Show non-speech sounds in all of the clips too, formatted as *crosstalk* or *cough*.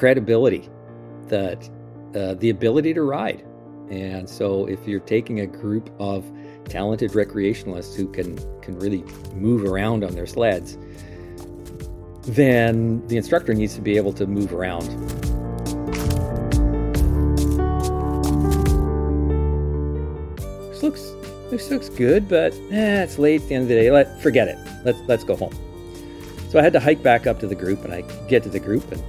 credibility, that uh, the ability to ride. And so, if you're taking a group of talented recreationalists who can can really move around on their sleds, then the instructor needs to be able to move around. This looks this looks good, but eh, it's late at the end of the day. Let forget it. Let's let's go home. So I had to hike back up to the group, and I get to the group, and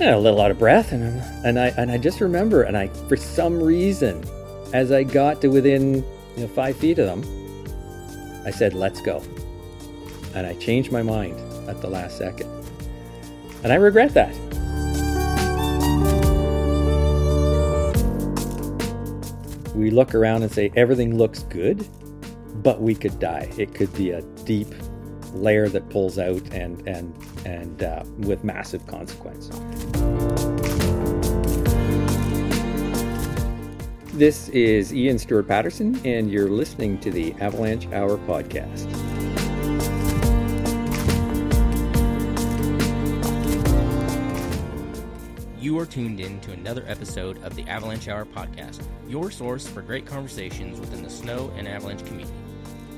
a little out of breath, and and I and I just remember, and I for some reason, as I got to within you know five feet of them, I said, "Let's go," and I changed my mind at the last second, and I regret that. We look around and say everything looks good, but we could die. It could be a deep layer that pulls out and and and uh, with massive consequence. This is Iain Stewart-Patterson, and you're listening to the Avalanche Hour podcast. You are tuned in to another episode of the Avalanche Hour podcast, your source for great conversations within the snow and avalanche community.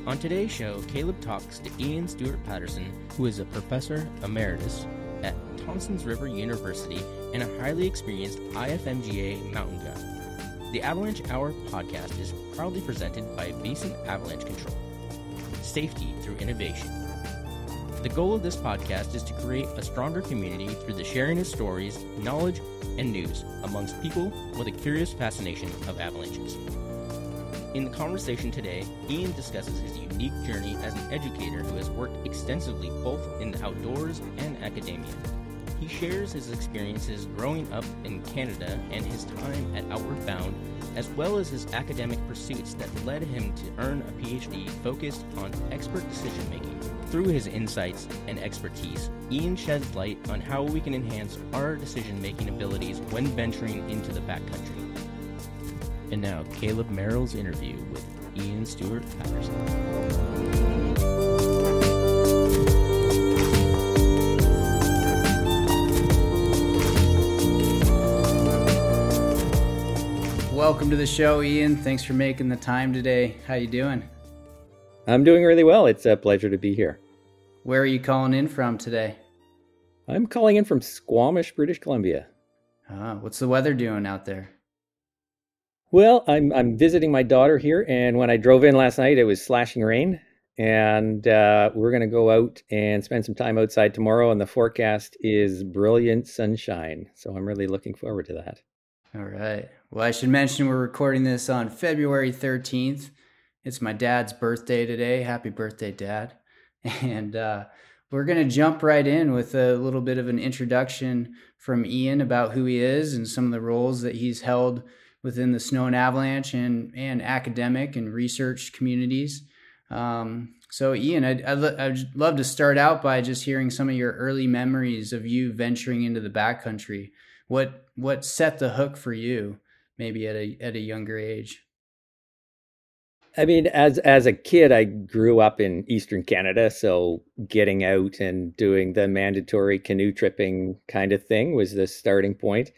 On today's show, Caleb talks to Iain Stewart-Patterson, who is a professor emeritus at Thompson Rivers University and a highly experienced IFMGA mountain guide. The Avalanche Hour podcast is proudly presented by Wyssen Avalanche Control. Safety through innovation. The goal of this podcast is to create a stronger community through the sharing of stories, knowledge, and news amongst people with a curious fascination of avalanches. In the conversation today, Iain discusses his unique journey as an educator who has worked extensively both in the outdoors and academia. He shares his experiences growing up in Canada and his time at Outward Bound, as well as his academic pursuits that led him to earn a PhD focused on expert decision making. Through his insights and expertise, Iain sheds light on how we can enhance our decision making abilities when venturing into the backcountry. And now, Caleb Merrill's interview with Ian Stewart Patterson. Welcome to the show, Iain. Thanks for making the time today. How you doing? I'm doing really well. It's a pleasure to be here. Where are you calling in from today? I'm calling in from Squamish, British Columbia. Ah, what's the weather doing out there? Well, I'm I'm visiting my daughter here, and when I drove in last night, it was slashing rain, and uh, we're going to go out and spend some time outside tomorrow. And the forecast is brilliant sunshine, so I'm really looking forward to that. All right. Well, I should mention we're recording this on February 13th. It's my dad's birthday today. Happy birthday, Dad! *laughs* And uh, we're going to jump right in with a little bit of an introduction from Iain about who he is and some of the roles that he's held within the snow and avalanche and, and academic and research communities. Um, so, Iain, I'd, I'd, I'd, love to start out by just hearing some of your early memories of you venturing into the backcountry. What what set the hook for you, maybe at a at a younger age? I mean, as as a kid, I grew up in Eastern Canada, so getting out and doing the mandatory canoe tripping kind of thing was the starting point.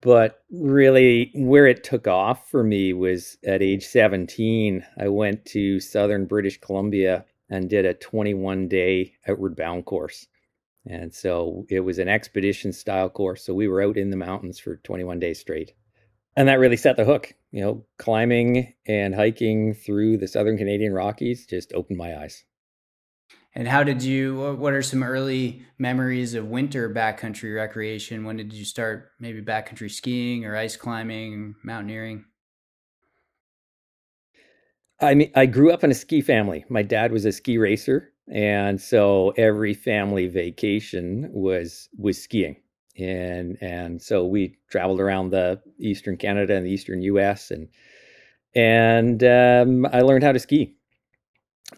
But really, where it took off for me was at age 17. I went to southern British Columbia and did a 21 day outward bound course. And so it was an expedition style course. So we were out in the mountains for 21 days straight. And that really set the hook. You know, climbing and hiking through the Southern Canadian Rockies just opened my eyes. And how did you, what are some early memories of winter backcountry recreation? When did you start maybe backcountry skiing or ice climbing, mountaineering? I mean, I grew up in a ski family. My dad was a ski racer and so every family vacation was was skiing and and so we traveled around the eastern canada and the eastern us and and um, i learned how to ski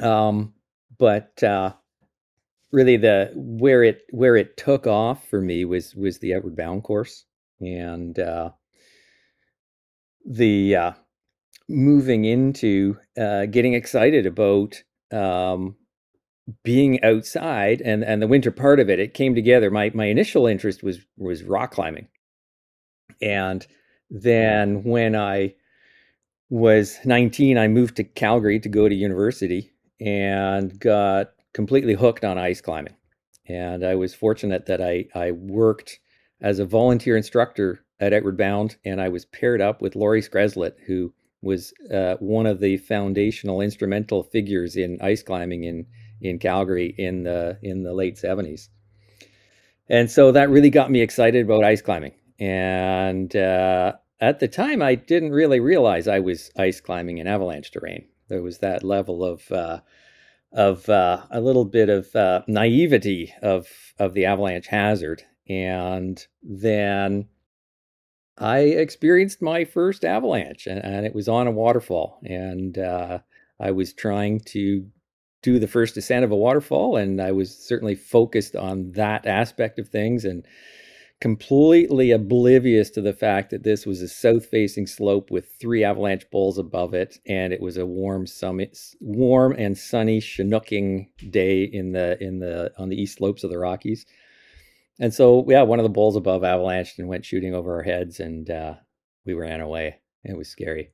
um, but uh, really the where it where it took off for me was was the outward bound course. And uh, the uh, moving into uh, getting excited about um, being outside and and the winter part of it, it came together. My my initial interest was was rock climbing, and then when I was 19, I moved to Calgary to go to university and got completely hooked on ice climbing. And I was fortunate that I I worked as a volunteer instructor at Outward Bound, and I was paired up with Laurie Skreslet, who was uh, one of the foundational instrumental figures in ice climbing in in Calgary in the in the late 70s. And so that really got me excited about ice climbing. And uh, at the time, I didn't really realize I was ice climbing in avalanche terrain. There was that level of uh, of uh, a little bit of uh, naivety of of the avalanche hazard, and then I experienced my first avalanche, and, and it was on a waterfall, and uh, I was trying to do the first descent of a waterfall, and I was certainly focused on that aspect of things, and completely oblivious to the fact that this was a south-facing slope with three avalanche bowls above it, and it was a warm summit, warm and sunny Chinooking day in the in the on the east slopes of the Rockies. And so, yeah, one of the bowls above avalanched and went shooting over our heads, and uh, we ran away. It was scary.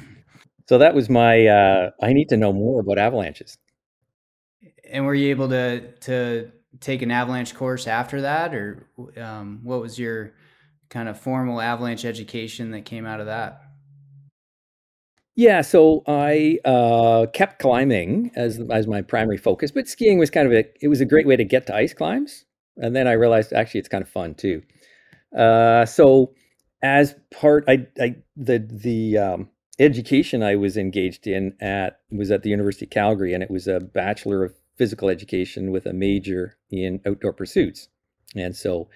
*laughs* so that was my. Uh, I need to know more about avalanches. And were you able to to take an avalanche course after that, or um, what was your kind of formal avalanche education that came out of that? Yeah, so I uh, kept climbing as as my primary focus, but skiing was kind of a it was a great way to get to ice climbs, and then I realized actually it's kind of fun too. Uh, so as part, I, I the the um, education I was engaged in at was at the University of Calgary, and it was a bachelor of physical education with a major in outdoor pursuits. And so,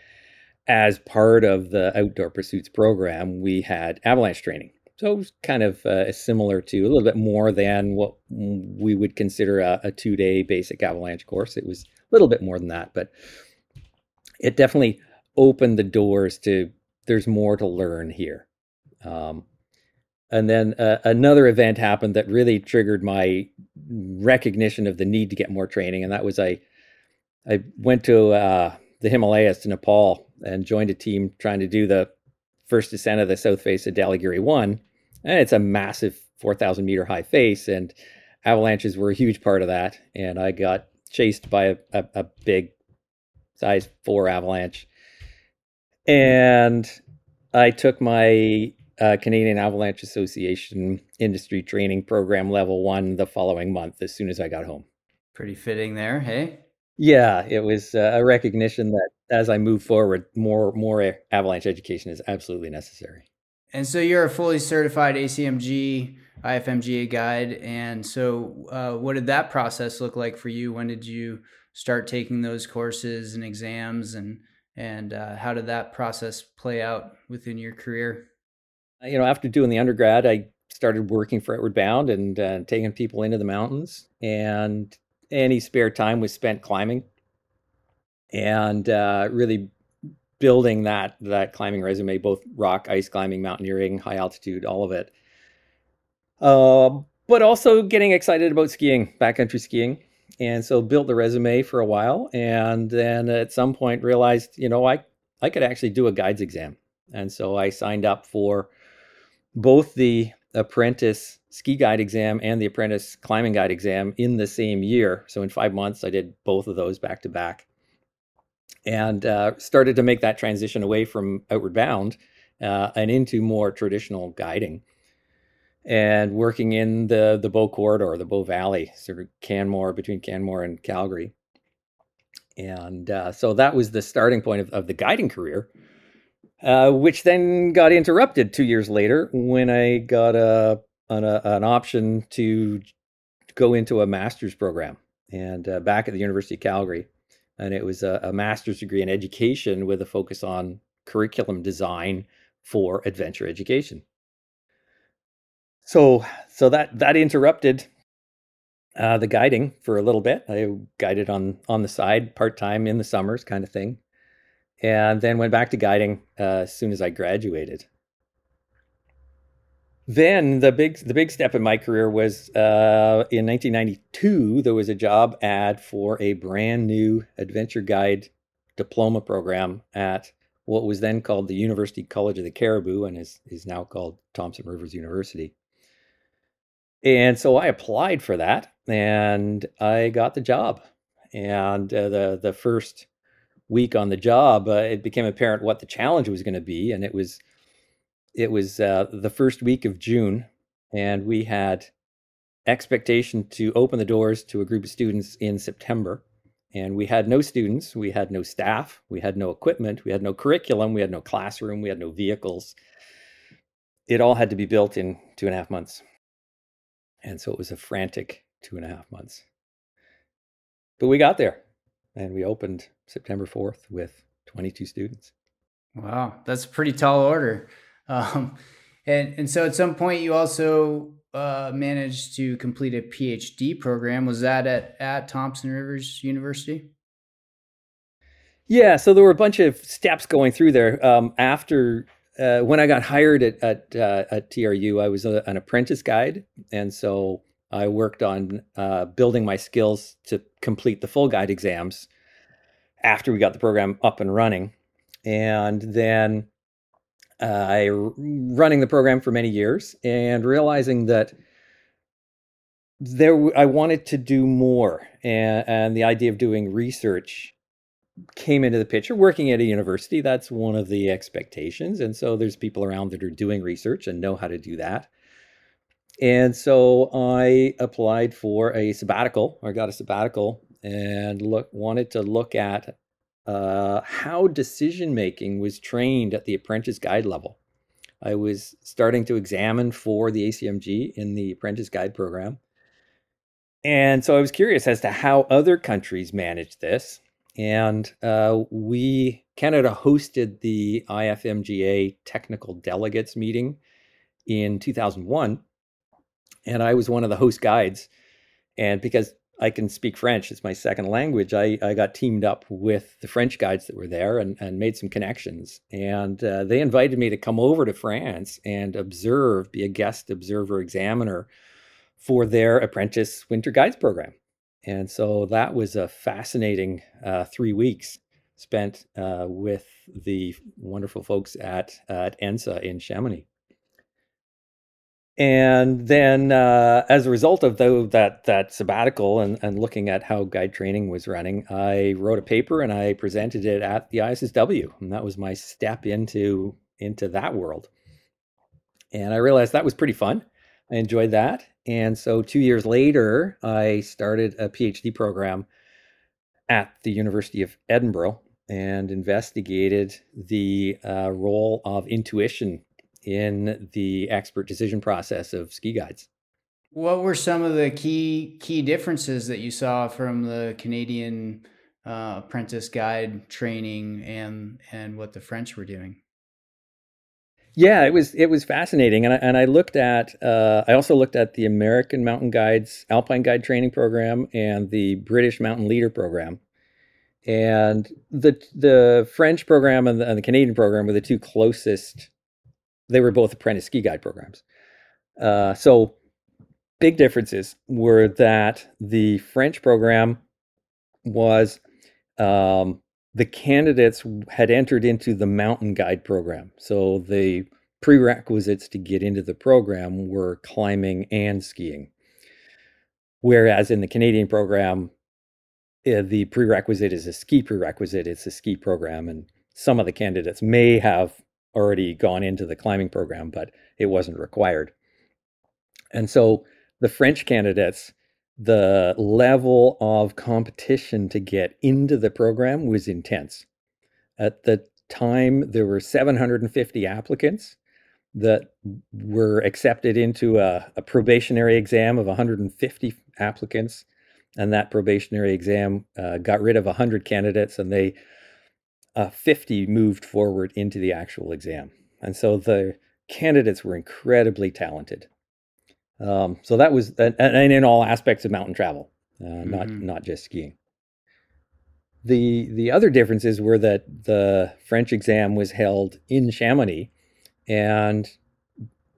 as part of the outdoor pursuits program, we had avalanche training. So it was kind of uh, similar to a little bit more than what we would consider a, a two day basic avalanche course. It was a little bit more than that, but it definitely opened the doors to there's more to learn here. Um, and then uh, another event happened that really triggered my recognition of the need to get more training, and that was I I went to uh, the Himalayas to Nepal and joined a team trying to do the first descent of the south face of Dhaulagiri One, and it's a massive four thousand meter high face, and avalanches were a huge part of that, and I got chased by a, a, a big size four avalanche, and I took my uh, Canadian Avalanche Association industry training program level one the following month as soon as I got home. Pretty fitting there, hey? Yeah, it was uh, a recognition that as I move forward, more more avalanche education is absolutely necessary. And so you're a fully certified ACMG IFMGA guide, and so uh, what did that process look like for you? When did you start taking those courses and exams, and and uh, how did that process play out within your career? You know, after doing the undergrad, I started working for Outward Bound and uh, taking people into the mountains. And any spare time was spent climbing and uh, really building that that climbing resume, both rock, ice climbing, mountaineering, high altitude, all of it. Uh, but also getting excited about skiing, backcountry skiing. And so built the resume for a while, and then at some point realized, you know, I I could actually do a guides exam, and so I signed up for both the apprentice ski guide exam and the apprentice climbing guide exam in the same year. So in five months, I did both of those back to back, and uh, started to make that transition away from Outward Bound uh, and into more traditional guiding, and working in the the Bow corridor, the Bow Valley, sort of Canmore between Canmore and Calgary, and uh, so that was the starting point of, of the guiding career. Uh, which then got interrupted two years later when I got a an, a, an option to go into a master's program and uh, back at the University of Calgary, and it was a, a master's degree in education with a focus on curriculum design for adventure education. So, so that that interrupted uh, the guiding for a little bit. I guided on on the side, part time in the summers, kind of thing and then went back to guiding uh, as soon as I graduated. then the big the big step in my career was uh, in 1992. There was a job ad for a brand new adventure guide diploma program at what was then called the University College of the Cariboo and is is now called Thompson Rivers University. And so I applied for that, and I got the job. And uh, the the first week on the job, uh, it became apparent what the challenge was going to be, and it was it was uh, the first week of June, and we had expectation to open the doors to a group of students in September. And we had no students, we had no staff, we had no equipment, we had no curriculum, we had no classroom, we had no vehicles. It all had to be built in two and a half months. And so it was a frantic two and a half months. But we got there and we opened September 4th with 22 students. Wow, that's a pretty tall order. *laughs* Um, and, and so at some point, you also uh, managed to complete a PhD program. Was that at, at Thompson Rivers University? Yeah, so there were a bunch of steps going through there. Um, after uh, when I got hired at at, uh, at TRU, I was a, an apprentice guide, and so I worked on uh, building my skills to complete the full guide exams after we got the program up and running, and then uh, I running the program for many years and realizing that there I wanted to do more, and, and the idea of doing research came into the picture. Working at a university, that's one of the expectations, and so there's people around that are doing research and know how to do that. And so I applied for a sabbatical. I got a sabbatical and look wanted to look at uh, how decision making was trained at the apprentice guide level. I was starting to examine for the ACMG in the apprentice guide program. And so I was curious as to how other countries managed this. And uh, we, Canada hosted the IFMGA technical delegates meeting in 2001. And I was one of the host guides. And because I can speak French. It's my second language. I, I got teamed up with the French guides that were there and, and made some connections. And uh, they invited me to come over to France and observe, be a guest observer examiner for their apprentice winter guides program. And so that was a fascinating uh, three weeks spent uh, with the wonderful folks at, at ENSA in Chamonix and then uh, as a result of the, that that sabbatical and, and looking at how guide training was running i wrote a paper and i presented it at the issw and that was my step into into that world. And i realized that was pretty fun. I enjoyed that. And so two years later i started a phd program at the university of edinburgh and investigated the uh, role of intuition in the expert decision process of ski guides. What were some of the key key differences that you saw from the Canadian uh, apprentice guide training and and what the French were doing? Yeah, it was it was fascinating, and I, and I looked at uh, I also looked at the American Mountain Guides Alpine Guide Training Program and the British Mountain Leader Program, and the the French program and the, and the Canadian program were the two closest they were both apprentice ski guide programs. Uh, so big differences were that the French program was um, the candidates had entered into the mountain guide program. So the prerequisites to get into the program were climbing and skiing. Whereas in the Canadian program, uh, the prerequisite is a ski prerequisite. It's a ski program, and some of the candidates may have already gone into the climbing program, but it wasn't required. And so the French candidates, the level of competition to get into the program was intense. At the time, there were 750 applicants that were accepted into a, a probationary exam of 150 applicants. And that probationary exam uh, got rid of 100 candidates and they uh, 50 moved forward into the actual exam. And so the candidates were incredibly talented. Um, so that was, and, and, in all aspects of mountain travel, uh, mm-hmm. not not just skiing. The the other differences were that the French exam was held in Chamonix, and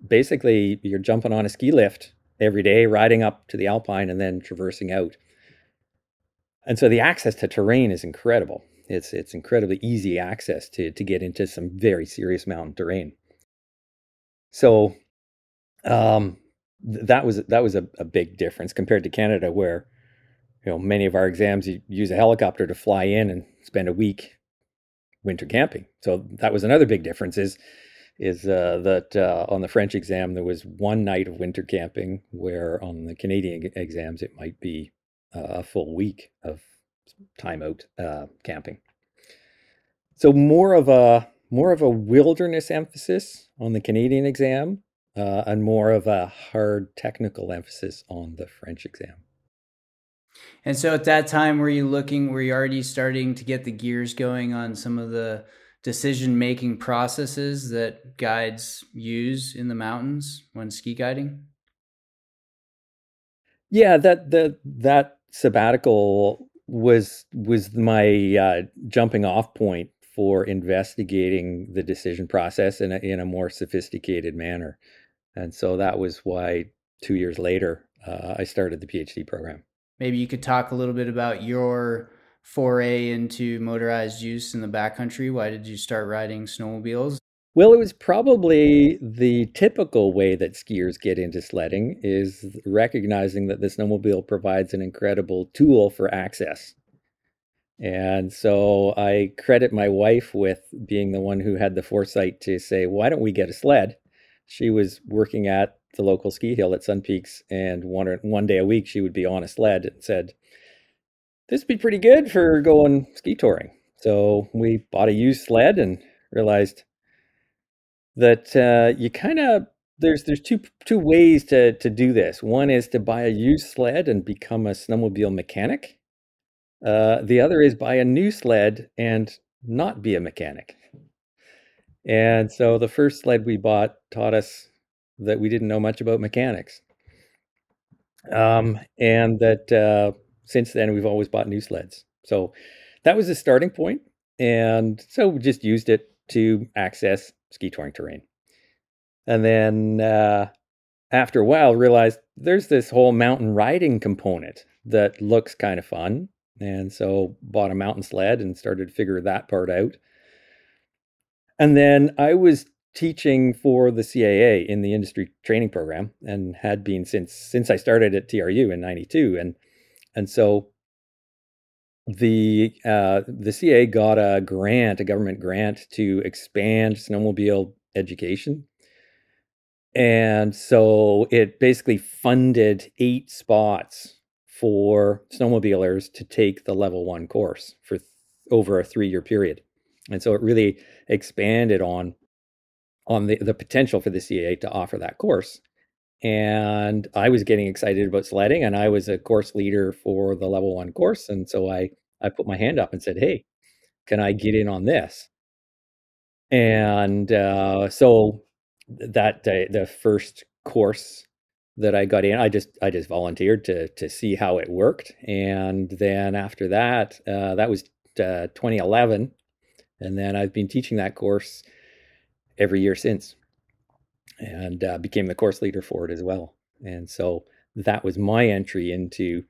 basically you're jumping on a ski lift every day, riding up to the alpine, and then traversing out. And so the access to terrain is incredible. It's it's incredibly easy access to to get into some very serious mountain terrain. So um, that was that was a, a big difference compared to Canada, where you know many of our exams you use a helicopter to fly in and spend a week winter camping. So that was another big difference. Is is uh, that uh, on the French exam there was one night of winter camping, where on the Canadian exams it might be uh, a full week of time out uh, camping. So more of a more of a wilderness emphasis on the Canadian exam, uh, and more of a hard technical emphasis on the French exam. And so at that time, were you looking, were you already starting to get the gears going on some of the decision making processes that guides use in the mountains when ski guiding? Yeah, that the that sabbatical was was my uh, jumping off point for investigating the decision process in a, in a more sophisticated manner. And so that was why two years later, uh, I started the PhD program. Maybe you could talk a little bit about your foray into motorized use in the backcountry. Why did you start riding snowmobiles? Well, it was probably the typical way that skiers get into sledding is recognizing that the snowmobile provides an incredible tool for access. And so I credit my wife with being the one who had the foresight to say, why don't we get a sled? she was working at the local ski hill at Sun Peaks, and one one day a week she would be on a sled and said, "This would be pretty good for going ski touring." So we bought a used sled and realized that uh, you kind of there's there's two two ways to to do this. One is to buy a used sled and become a snowmobile mechanic. Uh, the other is buy a new sled and not be a mechanic. And so the first sled we bought taught us that we didn't know much about mechanics. Um, and that uh, since then we've always bought new sleds. So that was the starting. And so we just used it to access ski touring terrain. And then uh, after a while, realized there's this whole mountain riding component that looks kind of fun. And so bought a mountain sled and started to figure that part out. And then I was teaching for the CAA in the industry training program and had been since since I started at TRU in 92 and and so the uh, the CAA got a grant, a government grant to expand snowmobile education. And so it basically funded eight spots for snowmobilers to take the level one course for th- over a three year period. And so it really expanded on on the, the potential for the CAA to offer that course. And I was getting excited about sledding, and I was a course leader for the level one course. And so I I put my hand up and said, "Hey, can I get in on this?" And uh, so that day, the first course that I got in, I just I just volunteered to to see how it worked, and then after that, uh, that was uh, 2011 and then I've been teaching that course every year since and uh, became the course leader for it as well. And so that was my entry into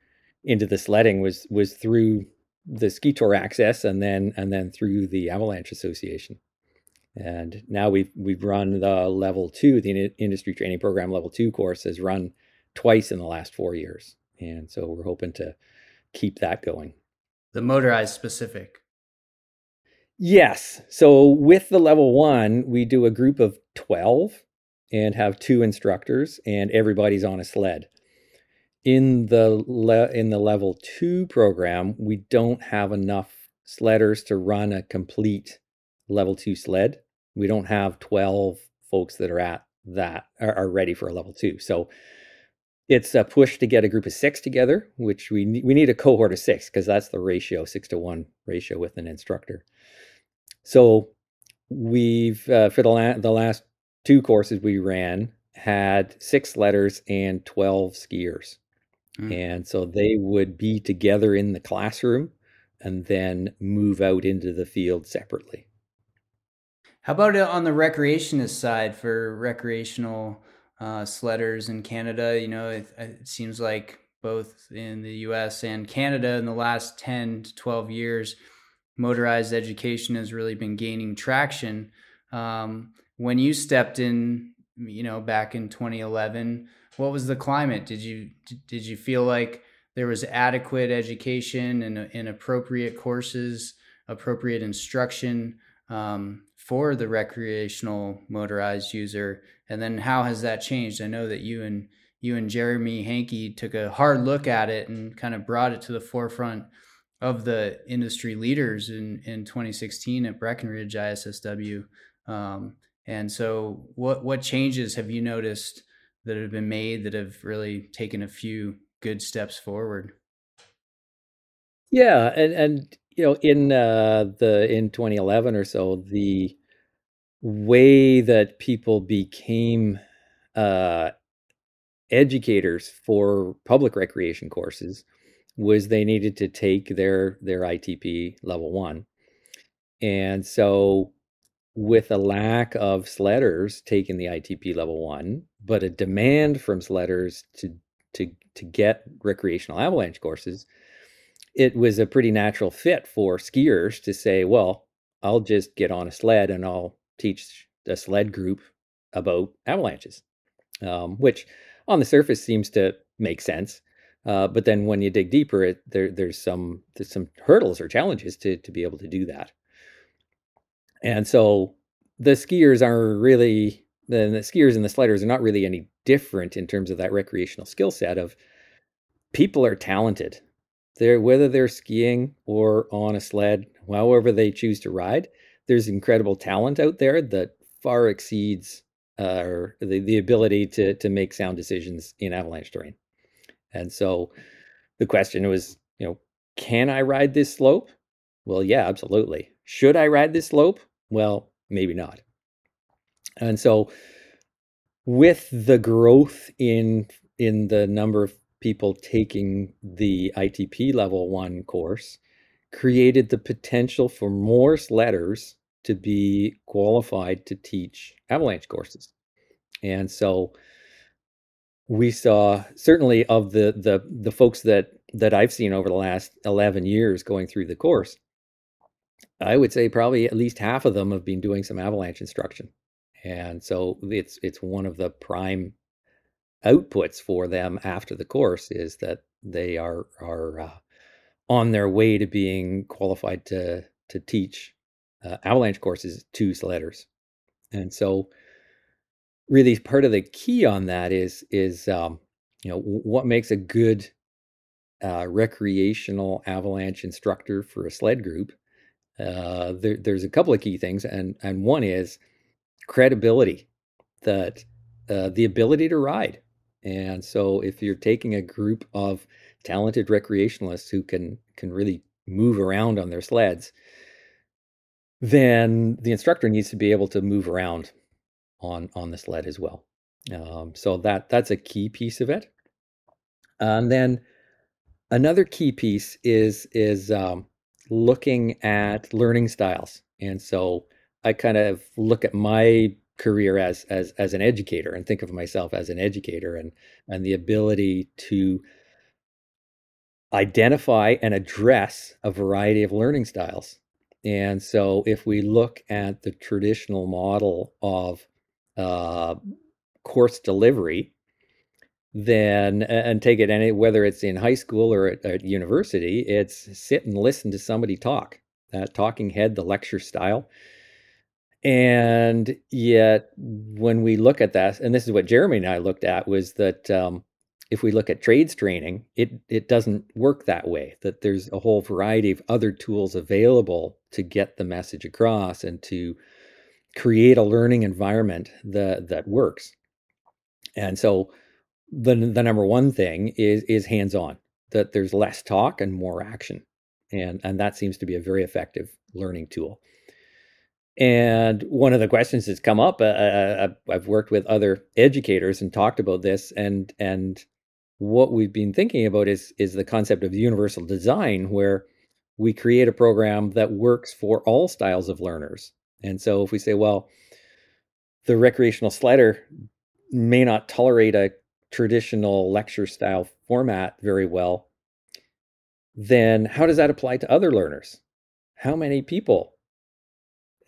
into the sledding was was through the ski tour access and then and then through the avalanche association. And now we've we've run the level two the industry training program level two course has run twice in the last four years. And so we're hoping to keep that going. The motorized specific. Yes. So with the level one, we do a group of 12 and have two instructors, and everybody's on a sled. In the le- in the level two program, we don't have enough sledders to run a complete level two sled. We don't have 12 folks that are at that are, are ready for a level two. So it's a push to get a group of six together, which we ne- we need a cohort of six because that's the ratio, six to one ratio with an instructor. So we've uh, for the, la- the last two courses we ran had six letters and 12 skiers. Mm. And so they would be together in the classroom and then move out into the field separately. How about on the recreationist side for recreational uh, sledders in Canada? You know, it, it seems like both in the US and Canada in the last 10 to 12 years, motorized education has really been gaining traction. Um, when you stepped in, you know, back in 2011, what was the climate? Did you did you feel like there was adequate education and, and appropriate courses, appropriate instruction um, for the recreational motorized user? And then how has that changed? I know that you and you and Jeremy Hankey took a hard look at it and kind of brought it to the forefront of the industry leaders in, in 2016 at Breckenridge ISSW. Um, and so, what what changes have you noticed that have been made that have really taken a few good steps forward? Yeah, and and you know, in uh, the in 2011 or so, the way that people became uh, educators for public recreation courses was they needed to take their their ITP level one, and so with a lack of sledders taking the ITP level one, but a demand from sledders to to to get recreational avalanche courses, it was a pretty natural fit for skiers to say, well, I'll just get on a sled and I'll teach a sled group about avalanches, um, which on the surface seems to make sense. Uh, but then when you dig deeper, it, there, there's some there's some hurdles or challenges to to be able to do that. And so the skiers are really the, the skiers and the sliders are not really any different in terms of that recreational skill set of people are talented. They're whether they're skiing or on a sled, however they choose to ride, there's incredible talent out there that far exceeds uh, the, the ability to to make sound decisions in avalanche terrain. And so the question was, you know, can I ride this slope? Well, yeah, absolutely. Should I ride this slope? Well, maybe not. And so with the growth in in the number of people taking the ITP level 1 course created the potential for more sledders to be qualified to teach avalanche courses. And so we saw certainly of the the the folks that that I've seen over the last 11 years going through the course I would say probably at least half of them have been doing some avalanche instruction. And so it's it's one of the prime outputs for them after the course is that they are are uh, on their way to being qualified to to teach uh, avalanche courses to sledders. And so really part of the key on that is is um, you know what makes a good uh, recreational avalanche instructor for a sled group. Uh, there, there's a couple of key things, and and one is credibility, that uh, the ability to ride. And so, if you're taking a group of talented recreationalists who can can really move around on their sleds, then the instructor needs to be able to move around on on the sled as well. Um, so that that's a key piece of it. And then another key piece is is um, looking at learning styles. And so I kind of look at my career as as as an educator and think of myself as an educator and and the ability to identify and address a variety of learning styles. And so if we look at the traditional model of uh, course delivery, then and take it any whether it's in high school or at, at university, it's sit and listen to somebody talk. That talking head, the lecture style. And yet, when we look at that, and this is what Jeremy and I looked at, was that um, if we look at trades training, it it doesn't work that way. That there's a whole variety of other tools available to get the message across and to create a learning environment that that works. And so the the number one thing is is hands on. That there's less talk and more action, and and that seems to be a very effective learning tool. And one of the questions that's come up, uh, uh, uh I've worked with other educators and talked about this, and and what we've been thinking about is is the concept of universal design, where we create a program that works for all styles of learners And so if we say, well, the recreational slider may not tolerate a traditional lecture style format very well, then how does that apply to other learners? How many people?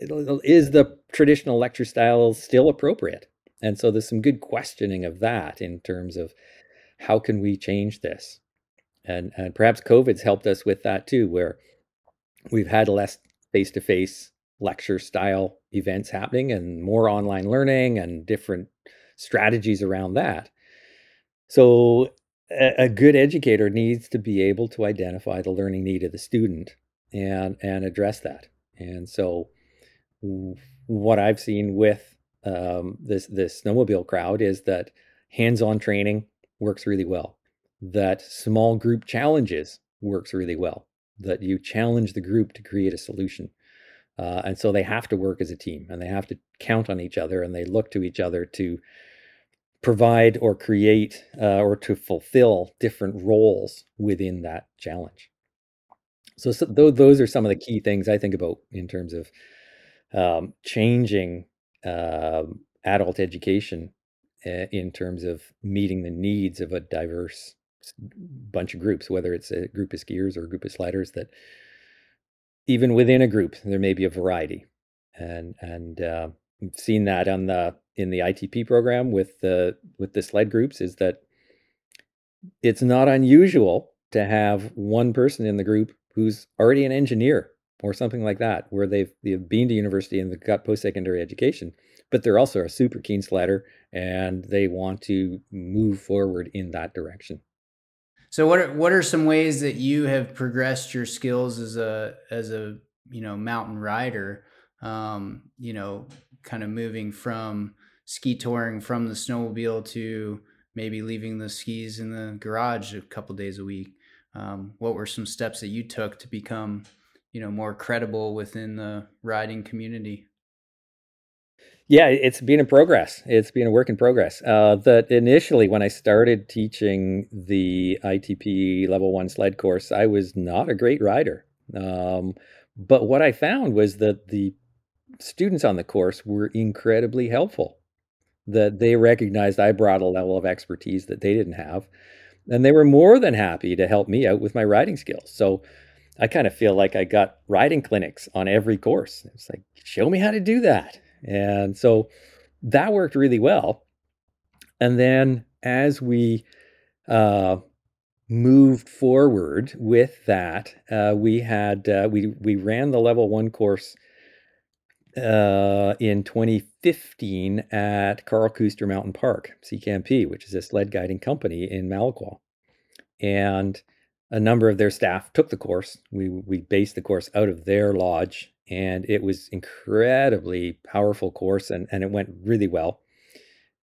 Is the traditional lecture style still appropriate? And so there's some good questioning of that in terms of how can we change this? And, and perhaps COVID's helped us with that too, where we've had less face to face lecture style events happening and more online learning and different strategies around that. So, a, a, good educator needs to be able to identify the learning need of the student and and address that. And so, what I've seen with um, this this snowmobile crowd is that hands-on training works really well. That small group challenges works really well. That you challenge the group to create a solution. Uh, and so they have to work as a team and they have to count on each other and they look to each other to provide or create uh, or to fulfill different roles within that challenge. So, so th- those are some of the key things I think about in terms of um, changing uh, adult education uh, in terms of meeting the needs of a diverse bunch of groups, whether it's a group of skiers or a group of sliders that even within a group, there may be a variety, and and uh, we've seen that on the in the ITP program with the with the sled groups is that it's not unusual to have one person in the group who's already an engineer or something like that, where they've they've been to university and they've got post secondary education, but they're also a super keen slider and they want to move forward in that direction. So what are what are some ways that you have progressed your skills as a as a you know mountain rider? Um, you know, kind of moving from ski touring from the snowmobile to maybe leaving the skis in the garage a couple days a week. Um, what were some steps that you took to become you know more credible within the riding community? Yeah, it's been in progress. It's been a work in progress. Uh, that initially, when I started teaching the ITP level one sled course, I was not a great rider. Um, but what I found was that the students on the course were incredibly helpful that they recognized I brought a level of expertise that they didn't have. And they were more than happy to help me out with my writing skills. So I kind of feel like I got writing clinics on every course. It's like, show me how to do that. And so that worked really well. And then as we uh, moved forward with that, uh, we had uh, we we ran the level one course uh, in 20 15 at Carl Kuster Mountain Park, CKMP, which is a sled guiding company in Malakwa. And a number of their staff took the course. We, we based the course out of their lodge, and it was incredibly powerful course, and, and it went really well.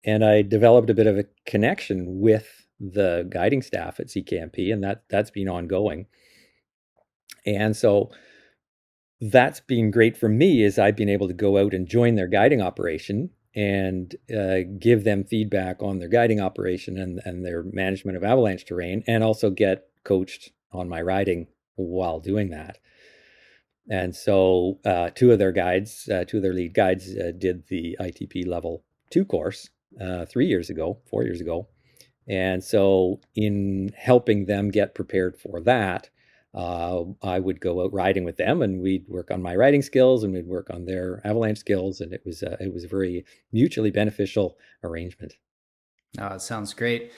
And I developed a bit of a connection with the guiding staff at CKMP, and that that's been ongoing. And so that's been great for me is i've been able to go out and join their guiding operation and uh, give them feedback on their guiding operation and, and their management of avalanche terrain and also get coached on my riding while doing that and so, uh, two of their guides, uh, two of their lead guides, uh, did the ITP level two course uh, three years ago, four years ago. And so, in helping them get prepared for that, uh, I would go out riding with them, and we'd work on my riding skills, and we'd work on their avalanche skills, and it was it was a very mutually beneficial arrangement. Oh, it sounds great.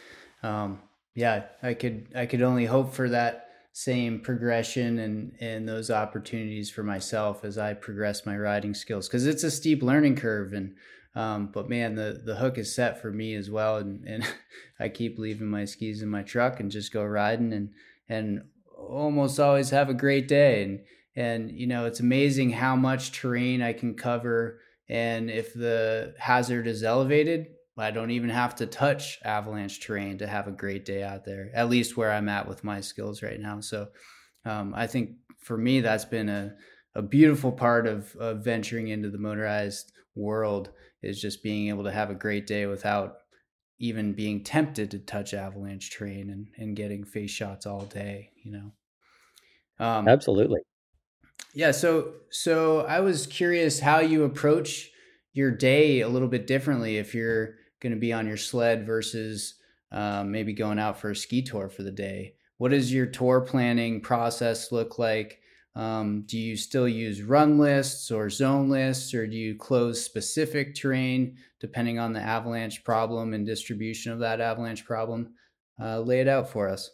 Um, yeah, I could I could only hope for that same progression and and those opportunities for myself as I progress my riding skills because it's a steep learning curve and um, but man the the hook is set for me as well and and *laughs* I keep leaving my skis in my truck and just go riding and and almost always have a great day and and you know it's amazing how much terrain I can cover and if the hazard is elevated I don't even have to touch avalanche terrain to have a great day out there, at least where I'm at with my skills right now. So um, I think for me, that's been a, a beautiful part of, of venturing into the motorized world is just being able to have a great day without even being tempted to touch avalanche Train and, and getting face shots all day, you know? Um, Absolutely. Yeah, so so I was curious how you approach your day a little bit differently if you're going to be on your sled versus um, maybe going out for a ski tour for the day. What does your tour planning process look like? Um, do you still use run lists or zone lists, or do you close specific terrain depending on the avalanche problem and distribution of that avalanche problem? Uh, lay it out for us.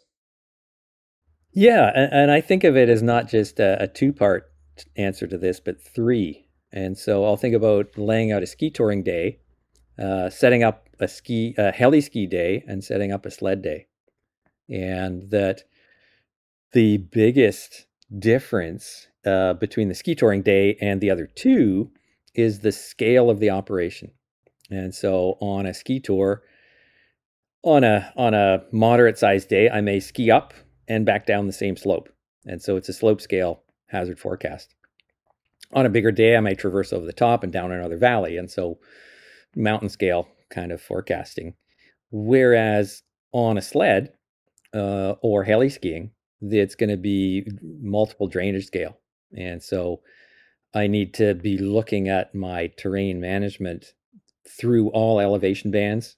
Yeah, and, and, I think of it as not just a, a two part answer to this, but three. And so I'll think about laying out a ski touring day, uh, setting up a ski, a heli ski day, and setting up a sled day. And that the biggest difference uh, between the ski touring day and the other two is the scale of the operation. And so on a ski tour, on a on a moderate sized day, I may ski up and back down the same slope. And so it's a slope scale hazard forecast. On a bigger day, I may traverse over the top and down another valley. And so mountain scale kind of forecasting. Whereas on a sled uh, or heli skiing, it's going to be multiple drainage scale. And so I need to be looking at my terrain management through all elevation bands.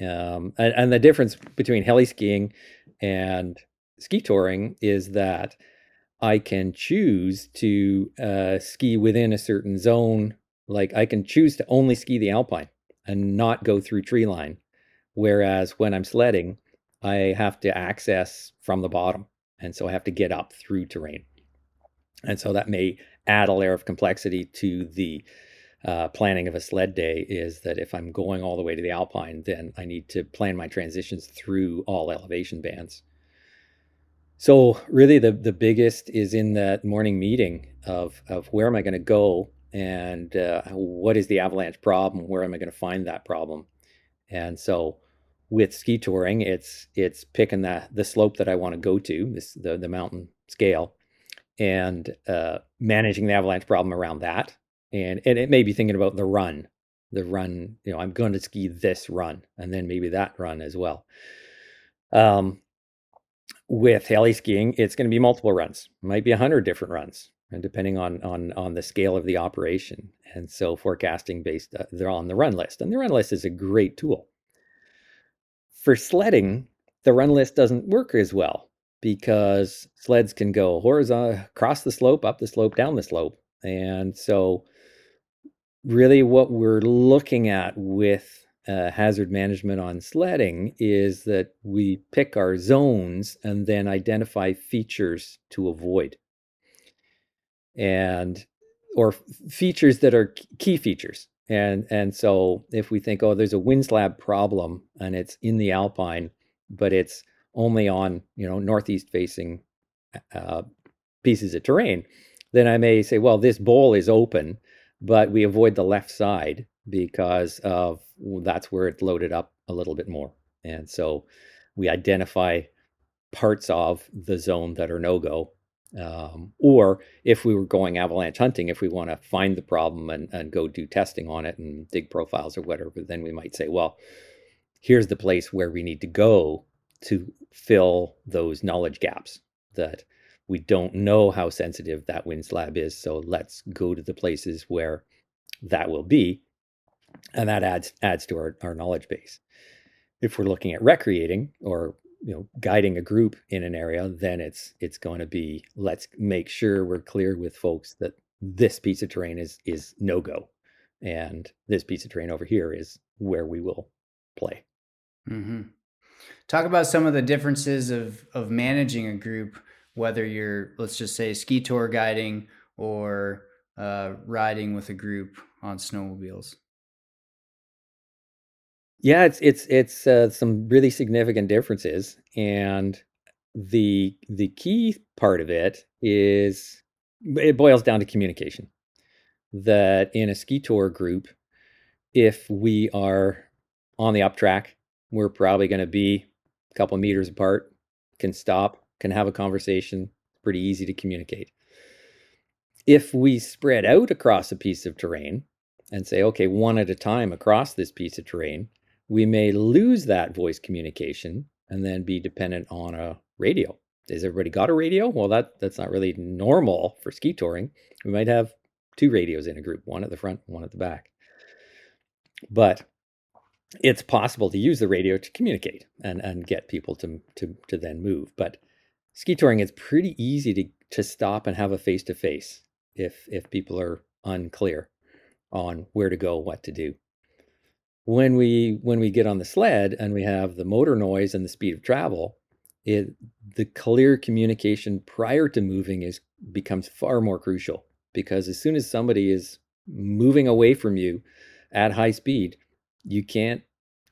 Um, and, and the difference between heli skiing and ski touring is that I can choose to uh, ski within a certain zone. Like I can choose to only ski the alpine and not go through tree line. Whereas when I'm sledding, I have to access from the bottom. And so I have to get up through terrain. And so that may add a layer of complexity to the uh, planning of a sled day is that if I'm going all the way to the alpine, then I need to plan my transitions through all elevation bands. So really, the the biggest is in that morning meeting of of where am I going to go and uh, what is the avalanche problem? Where am I going to find that problem? And so with ski touring, it's it's picking the the slope that I want to go to, this the the mountain scale, and uh, managing the avalanche problem around that. And and it may be thinking about the run, the run. You know, I'm going to ski this run, and then maybe that run as well. Um, with heli skiing, it's going to be multiple runs. It might be a hundred different runs, and depending on on on the scale of the operation. And so forecasting based, uh, they're on the run list, and the run list is a great tool. For sledding, the run list doesn't work as well because sleds can go horizontal across the slope, up the slope, down the slope, and so really what we're looking at with uh, hazard management on sledding is that we pick our zones and then identify features to avoid. And or features that are key features and and so if we think oh there's a wind slab problem and it's in the alpine but it's only on you know northeast facing uh, pieces of terrain then i may say well this bowl is open but we avoid the left side because of that's where it's loaded up a little bit more. And so we identify parts of the zone that are no go. Um, or if we were going avalanche hunting, if we want to find the problem and, and go do testing on it and dig profiles or whatever, then we might say, well, here's the place where we need to go to fill those knowledge gaps that we don't know how sensitive that wind slab is. So let's go to the places where that will be and that adds adds to our, our knowledge base if we're looking at recreating or you know guiding a group in an area then it's it's going to be let's make sure we're clear with folks that this piece of terrain is is no go and this piece of terrain over here is where we will play mm-hmm. talk about some of the differences of of managing a group whether you're let's just say ski tour guiding or uh, riding with a group on snowmobiles yeah, it's it's it's uh, some really significant differences, and the the key part of it is it boils down to communication. That in a ski tour group, if we are on the up track, we're probably going to be a couple meters apart, can stop, can have a conversation. Pretty easy to communicate. If we spread out across a piece of terrain and say, okay, one at a time across this piece of terrain, we may lose that voice communication and then be dependent on a radio Has everybody got a radio? Well, that that's not really normal for ski touring. We might have two radios in a group, one at the front, one at the back. But it's possible to use the radio to communicate and, and get people to, to, to then move. But ski touring, it's pretty easy to, to stop and have a face to face if if people are unclear on where to go, what to do. When we when we get on the sled and we have the motor noise and the speed of travel, it the clear communication prior to moving is becomes far more crucial because as soon as somebody is moving away from you at high speed, you can't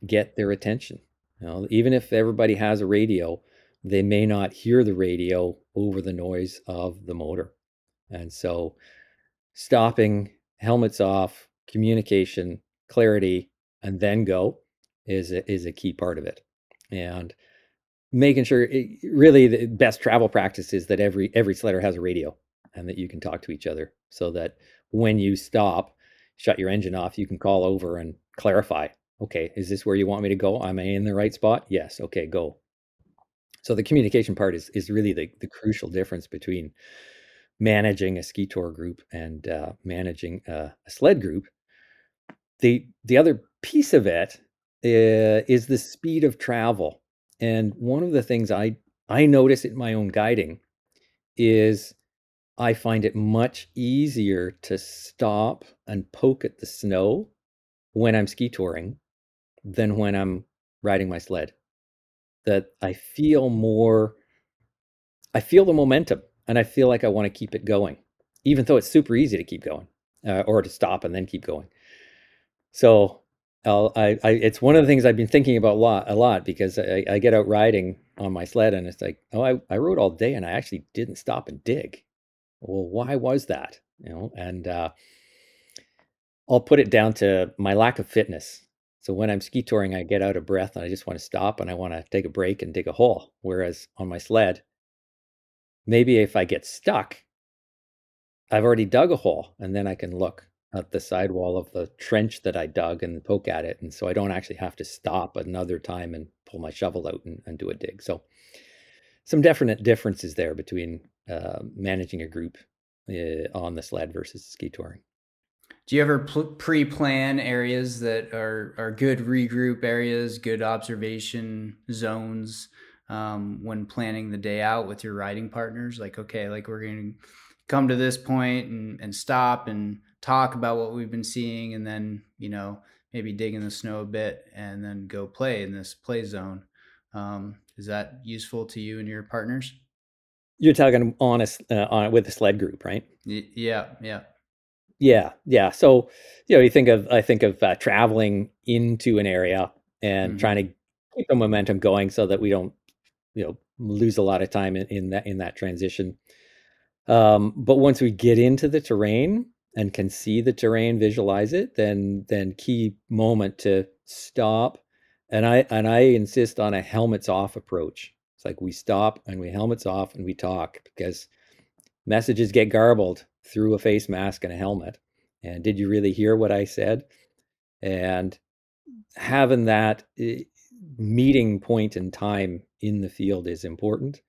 get their attention. You know, even if everybody has a radio, they may not hear the radio over the noise of the motor. And so stopping, helmets off, communication, clarity, and then go is a, is a key part of it. And making sure it, really the best travel practice is that every every sledder has a radio and that you can talk to each other so that when you stop shut your engine off you can call over and clarify okay is this where you want me to go? Am i in the right spot? Yes okay go. So the communication part is is really the, the crucial difference between managing a ski tour group and uh, managing a, a sled group the the other piece of it uh, is the speed of travel and one of the things I I notice in my own guiding is I find it much easier to stop and poke at the snow when I'm ski touring than when I'm riding my sled. That I feel more I feel the momentum and I feel like I want to keep it going, even though it's super easy to keep going uh, or to stop and then keep going. So I'll, I, I, it's one of the things I've been thinking about a lot, a lot because I, I get out riding on my sled and it's like, oh, I, I rode all day and I actually didn't stop and dig. Well, why was that? You know, and uh, I'll put it down to my lack of fitness. So when I'm ski touring, I get out of breath and I just want to stop and I want to take a break and dig a hole. Whereas on my sled, maybe if I get stuck, I've already dug a hole and then I can look at the sidewall of the trench that I dug and poke at it. And so I don't actually have to stop another time and pull my shovel out and, and do a dig. So some definite differences there between uh, managing a group uh, on the sled versus ski touring. Do you ever pl- pre-plan areas that are are good regroup areas, good observation zones um, when planning the day out with your riding partners? Like, okay, like we're going to come to this point and, and stop and talk about what we've been seeing and then you know maybe dig in the snow a bit and then go play in this play zone. Um, is that useful to you and your partners? You're talking honest uh, on with the sled group right? Y- yeah yeah. Yeah yeah. So you know you think of i think of uh, traveling into an area and mm-hmm. trying to keep the momentum going so that we don't you know lose a lot of time in, in that in that transition. Um, but once we get into the terrain and can see the terrain, visualize it, then then key moment to stop. And I and I insist on a helmets off approach. It's like we stop and we helmets off and we talk because messages get garbled through a face mask and a helmet. And did you really hear what I said? And having that eh, meeting point in time in the field is important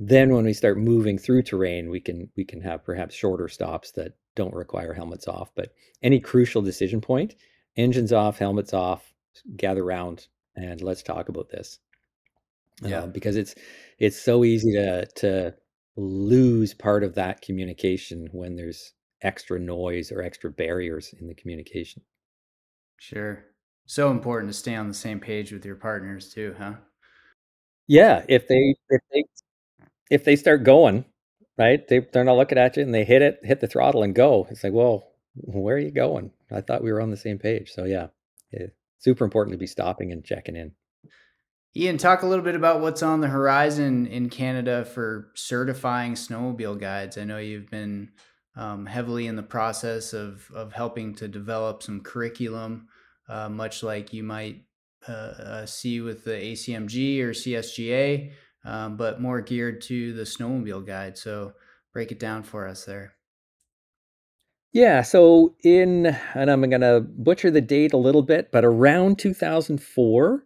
then when we start moving through terrain we can we can have perhaps shorter stops that don't require helmets off but any crucial decision point engines off helmets off gather round and let's talk about this. Yeah. Uh, because it's it's so easy to to lose part of that communication when there's extra noise or extra barriers in the communication. Sure. So important to stay on the same page with your partners too huh? Yeah if they if they if they start going, right, they they're not looking at you and they hit it, hit the throttle and go. It's like, well, where are you going? I thought we were on the same page. So yeah, it's super important to be stopping and checking in. Iain, talk a little bit about what's on the horizon in Canada for certifying snowmobile guides. I know you've been um, heavily in the process of of helping to develop some curriculum, uh, much like you might uh, uh, see with the ACMG or CSGA um, but more geared to the snowmobile guide. So break it down for us there. Yeah, so in, and I'm going to butcher the date a little bit, but around 2004,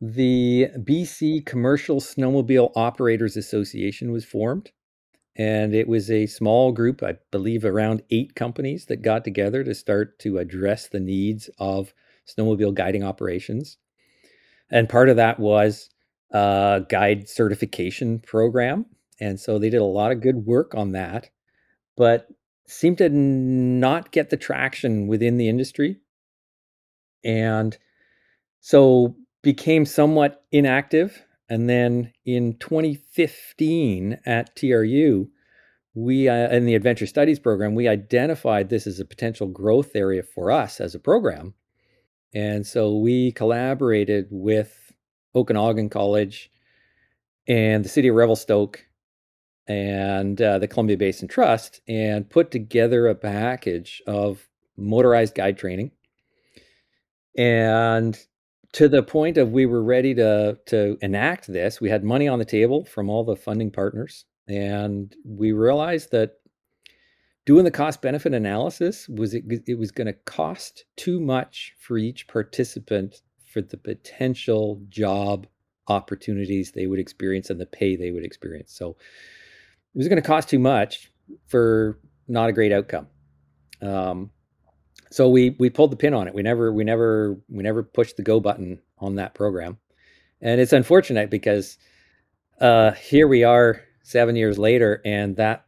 the BC Commercial Snowmobile Operators Association was formed. And it was a small group, I believe around eight companies that got together to start to address the needs of snowmobile guiding operations. And part of that was a guide certification program. And so they did a lot of good work on that, but seemed to not get the traction within the industry. And so became somewhat inactive. And then in 2015 at TRU, we uh, in the adventure studies program we identified this as a potential growth area for us as a program and so we collaborated with okanagan college and the city of revelstoke and uh, the columbia basin trust and put together a package of motorized guide training. And to the point of we were ready to to enact this we had money on the table from all the funding partners and we realized that doing the cost benefit analysis was it, it was going to cost too much for each participant for the potential job opportunities they would experience and the pay they would experience. So it was going to cost too much for not a great outcome. Um, so we we pulled the pin on it. We never we never we never pushed the go button on that program. And it's unfortunate because uh, here we are seven years later, and that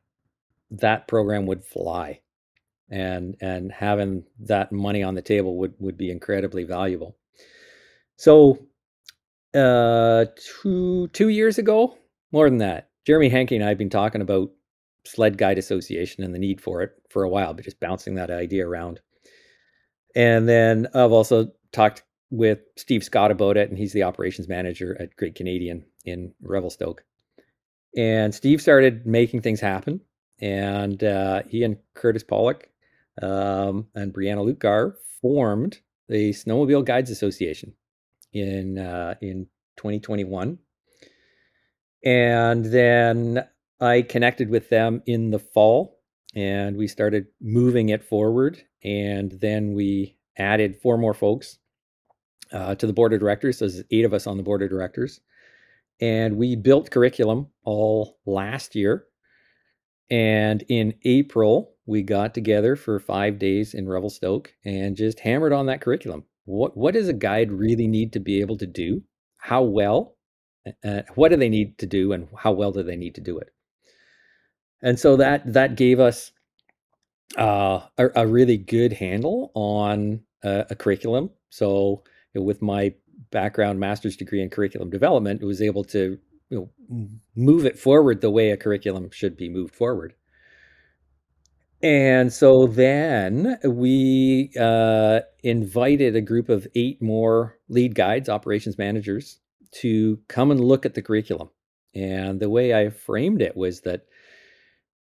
that program would fly, and and having that money on the table would would be incredibly valuable. So, uh, two two years ago, more than that, Jeremy Henke and I have been talking about Sled Guide Association and the need for it for a while, but just bouncing that idea around. And then I've also talked with Steve Scott about it, and he's the operations manager at Great Canadian in Revelstoke. And Steve started making things happen. And uh, he and Curtis Pollock um, and Brianna Lutgar formed the Snowmobile Guides Association in uh, in 2021. And then I connected with them in the fall and we started moving it forward. And then we added four more folks uh, to the board of directors. So there's eight of us on the board of directors. And we built curriculum all last year. And in April, we got together for five days in Revelstoke and just hammered on that curriculum. What what does a guide really need to be able to do? How well? Uh, what do they need to do, and how well do they need to do it? And so that that gave us uh, a, a, really good handle on a, a curriculum. So with my background master's degree in curriculum development it was able to you know, move it forward the way a curriculum should be moved forward. And so then we uh, invited a group of eight more lead guides, operations managers, to come and look at the curriculum. And the way I framed it was that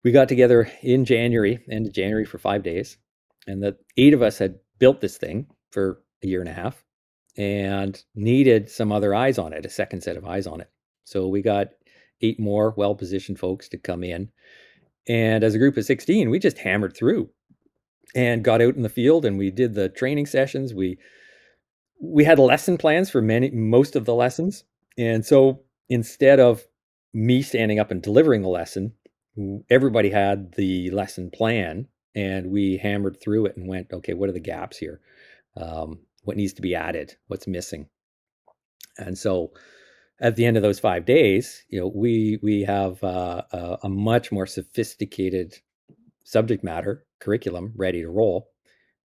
we got together in January, end of January for five days, and that eight of us had built this thing for a year and a half and needed some other eyes on it, a second set of eyes on it. So we got eight more well positioned folks to come in. And as a group of 16, we just hammered through and got out in the field and we did the training sessions. We we had lesson plans for many most of the lessons. And so instead of me standing up and delivering the lesson, everybody had the lesson plan and we hammered through it and went, okay, what are the gaps here? Um, what needs to be added, what's missing. And so at the end of those five days, you know, we we have uh, a, a, much more sophisticated subject matter curriculum ready to roll.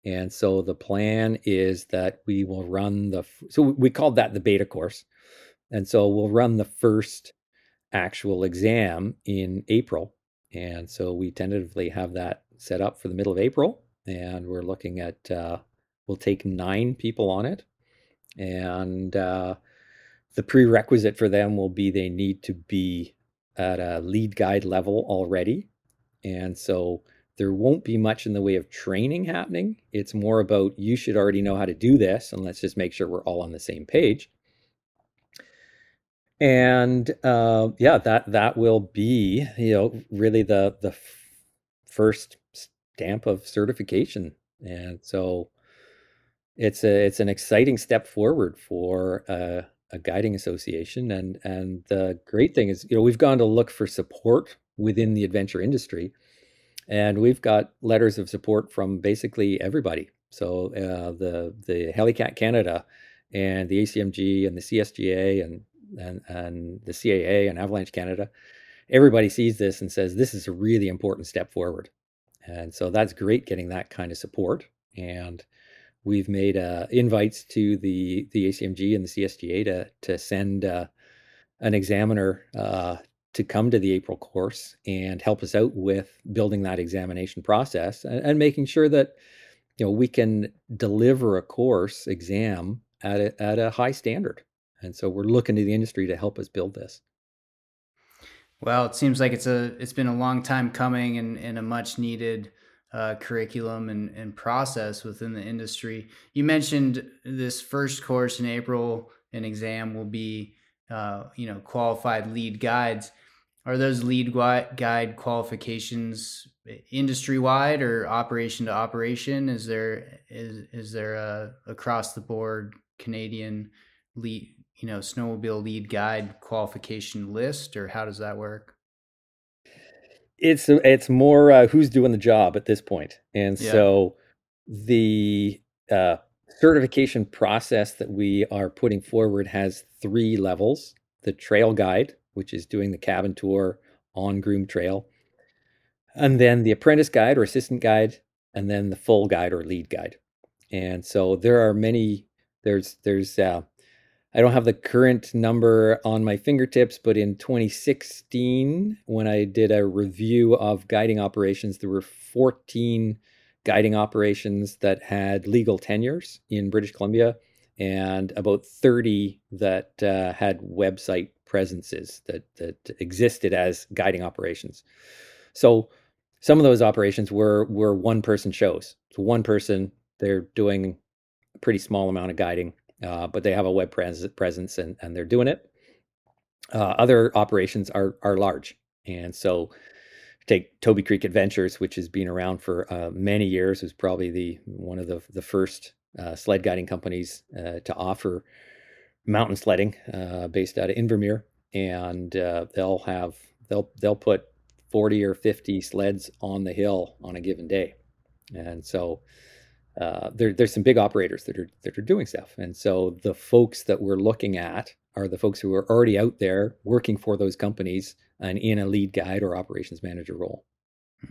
And so the plan is that we will run the so we called that the beta course, and so we'll run the first actual exam in April. And so we tentatively have that set up for the middle of April, and we're looking at uh, We'll take nine people on it. And uh, the prerequisite for them will be they need to be at a lead guide level already. And so there won't be much in the way of training happening. It's more about you should already know how to do this, and let's just make sure we're all on the same page. And uh, yeah, that that will be you know really the the f- first stamp of certification. And so it's a it's an exciting step forward for a, a guiding association, and and the great thing is, you know, we've gone to look for support within the adventure industry, and we've got letters of support from basically everybody. So uh, the the Helicat Canada and the ACMG and the CSGA and and and the CAA and Avalanche Canada, everybody sees this and says this is a really important step forward, and so that's great getting that kind of support. And we've made uh, invites to the the ACMG and the CSGA to to send uh, an examiner uh, to come to the April course and help us out with building that examination process and, and, making sure that you know we can deliver a course exam at a, at a high standard. And so we're looking to the industry to help us build this. Well, it seems like it's a it's been a long time coming and, and a much needed uh, curriculum and, and process within the industry. You mentioned this first course in April, an exam will be uh, you know qualified lead guides. Are those lead guide qualifications industry wide or operation to operation? Is there is is there a across the board Canadian lead you know snowmobile lead guide qualification list, or how does that work? It's it's more uh, who's doing the job at this point, and yeah. so the uh, certification process that we are putting forward has three levels: the trail guide, which is doing the cabin tour on Groom Trail, and then the apprentice guide or assistant guide, and then the full guide or lead guide. And so there are many. There's there's uh, I don't have the current number on my fingertips, but in 2016, when I did a review of guiding operations, there were 14 guiding operations that had legal tenures in British Columbia and about 30 that uh, had website presences that, that existed as guiding operations. So some of those operations were were one person shows. So one person, they're doing a pretty small amount of guiding uh, but they have a web pres- presence and, and they're doing it. Uh, other operations are are large, and so take Toby Creek Adventures, which has been around for uh, many years, is probably the one of the the first uh, sled guiding companies uh, to offer mountain sledding, based out of Invermere, and they'll have they'll they'll put 40 or 50 sleds on the hill on a given day. And so uh, there, there's some big operators that are that are doing stuff, and so the folks that we're looking at are the folks who are already out there working for those companies and in a lead guide or operations manager role.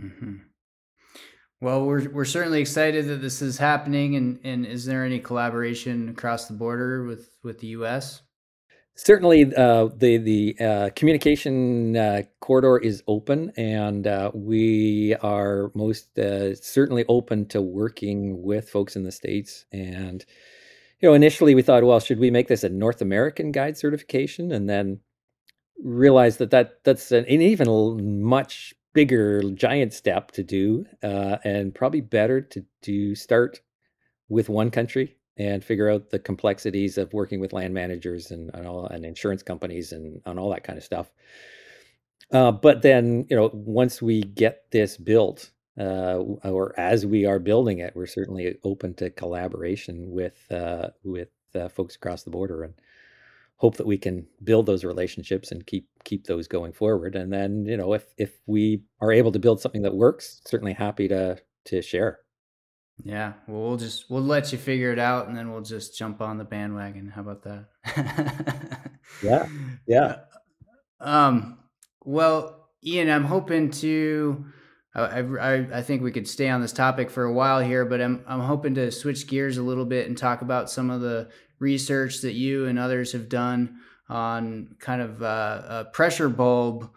Mm-hmm. Well, we're we're certainly excited that this is happening, and and is there any collaboration across the border with with the U.S.? Certainly uh, the the uh, communication uh, corridor is open, and uh, we are most uh, certainly open to working with folks in the states. And you know, initially we thought, well, should we make this a North American guide certification, and then realize that that that's an, an even much bigger giant step to do, uh, and probably better to to start with one country and figure out the complexities of working with land managers and, and, all, and insurance companies and, and all that kind of stuff. Uh, but then, you know, once we get this built, uh, or as we are building it, we're certainly open to collaboration with uh, with uh, folks across the border, and hope that we can build those relationships and keep keep those going forward. And then, you know, if if we are able to build something that works, certainly happy to to share. Yeah, well, we'll just we'll let you figure it out, and then we'll just jump on the bandwagon. How about that? *laughs* yeah, yeah. Uh, um. Well, Iain, I'm hoping to. I, I I think we could stay on this topic for a while here, but I'm I'm hoping to switch gears a little bit and talk about some of the research that you and others have done on kind of uh, a pressure bulb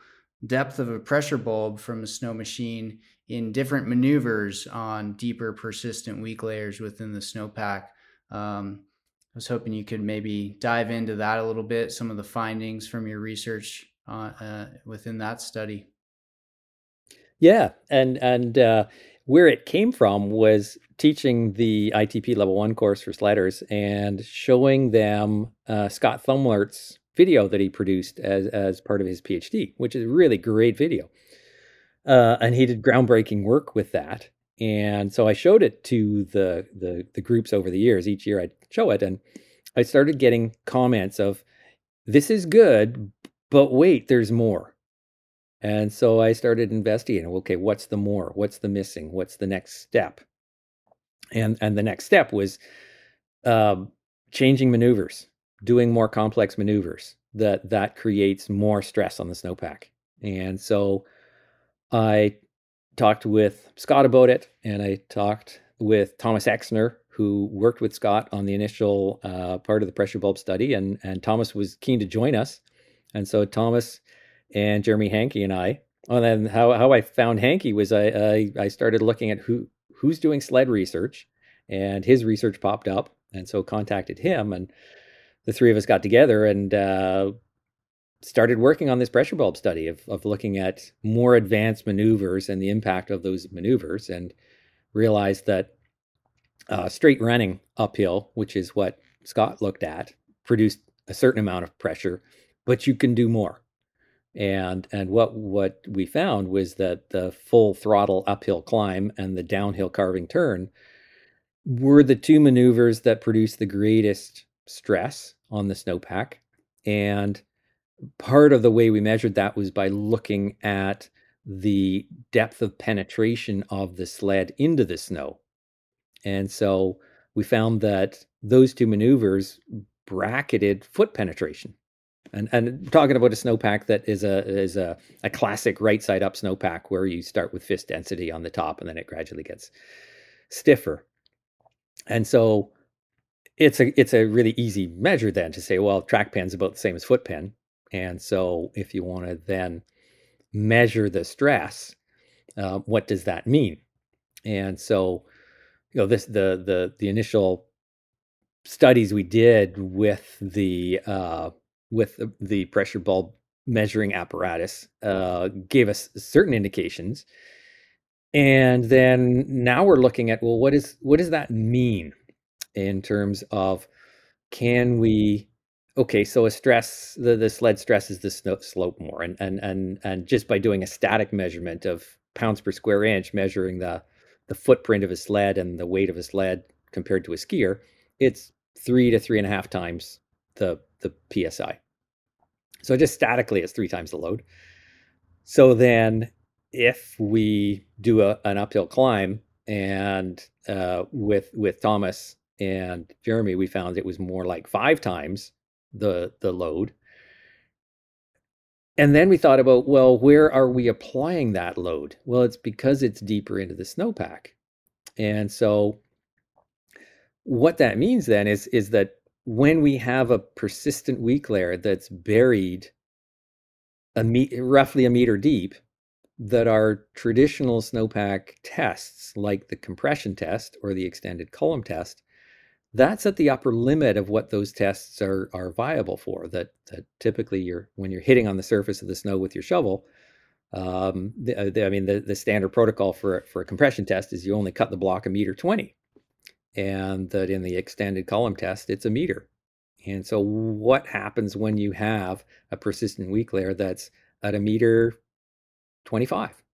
depth of a pressure bulb from a snow machine in different maneuvers on deeper persistent weak layers within the snowpack. Um, I was hoping you could maybe dive into that a little bit, some of the findings from your research uh, uh, within that study. Yeah, and and uh, where it came from was teaching the ITP level one course for sliders and showing them uh, Scott Thumlert's video that he produced as as part of his PhD, which is a really great video. Uh, and he did groundbreaking work with that. And so I showed it to the, the the groups over the years. Each year I'd show it, and I started getting comments of, this is good, but wait, there's more. And so I started investigating. Okay, what's the more? What's the missing? What's the next step? And and the next step was uh, changing maneuvers, doing more complex maneuvers. That that creates more stress on the snowpack. And so I talked with Scott about it, and I talked with Thomas Exner, who worked with Scott on the initial uh, part of the pressure bulb study, and and Thomas was keen to join us, and so Thomas and Jeremy Hankey and I. And then how how I found Hankey was I, I I started looking at who who's doing sled research, and his research popped up, and so contacted him, and the three of us got together and uh, started working on this pressure bulb study of of looking at more advanced maneuvers and the impact of those maneuvers, and realized that uh, straight running uphill, which is what Scott looked at, produced a certain amount of pressure, but you can do more. And and what what we found was that the full throttle uphill climb and the downhill carving turn were the two maneuvers that produced the greatest stress on the snowpack. And part of the way we measured that was by looking at the depth of penetration of the sled into the snow. And so we found that those two maneuvers bracketed foot penetration. And, and talking about a snowpack that is a is a, a classic right side up snowpack where you start with fist density on the top and then it gradually gets stiffer. And so it's a it's a really easy measure then to say, well, track pen's about the same as foot pen. And so if you want to then measure the stress, uh, what does that mean? And so you know this the the the initial studies we did with the uh, with the pressure bulb measuring apparatus uh, gave us certain indications and then now we're looking at well what is what does that mean in terms of can we okay so a stress the, the sled stresses the snow, slope more and and and and just by doing a static measurement of pounds per square inch measuring the the footprint of a sled and the weight of a sled compared to a skier, it's three to three and a half times the the psi. So just statically, it's three times the load. So then, if we do a, an uphill climb and uh, with with Thomas and Jeremy, we found it was more like five times the the load. And then we thought about, well, where are we applying that load? Well, it's because it's deeper into the snowpack. And so what that means then is is that when we have a persistent weak layer that's buried a me- roughly a meter deep, that our traditional snowpack tests, like the compression test or the extended column test, that's at the upper limit of what those tests are are viable for. That, that typically you're when you're hitting on the surface of the snow with your shovel, um, the, uh, the, I mean the, the standard protocol for for a compression test is you only cut the block a meter twenty, and that in the extended column test it's a meter. And so what happens when you have a persistent weak layer that's at a meter twenty five?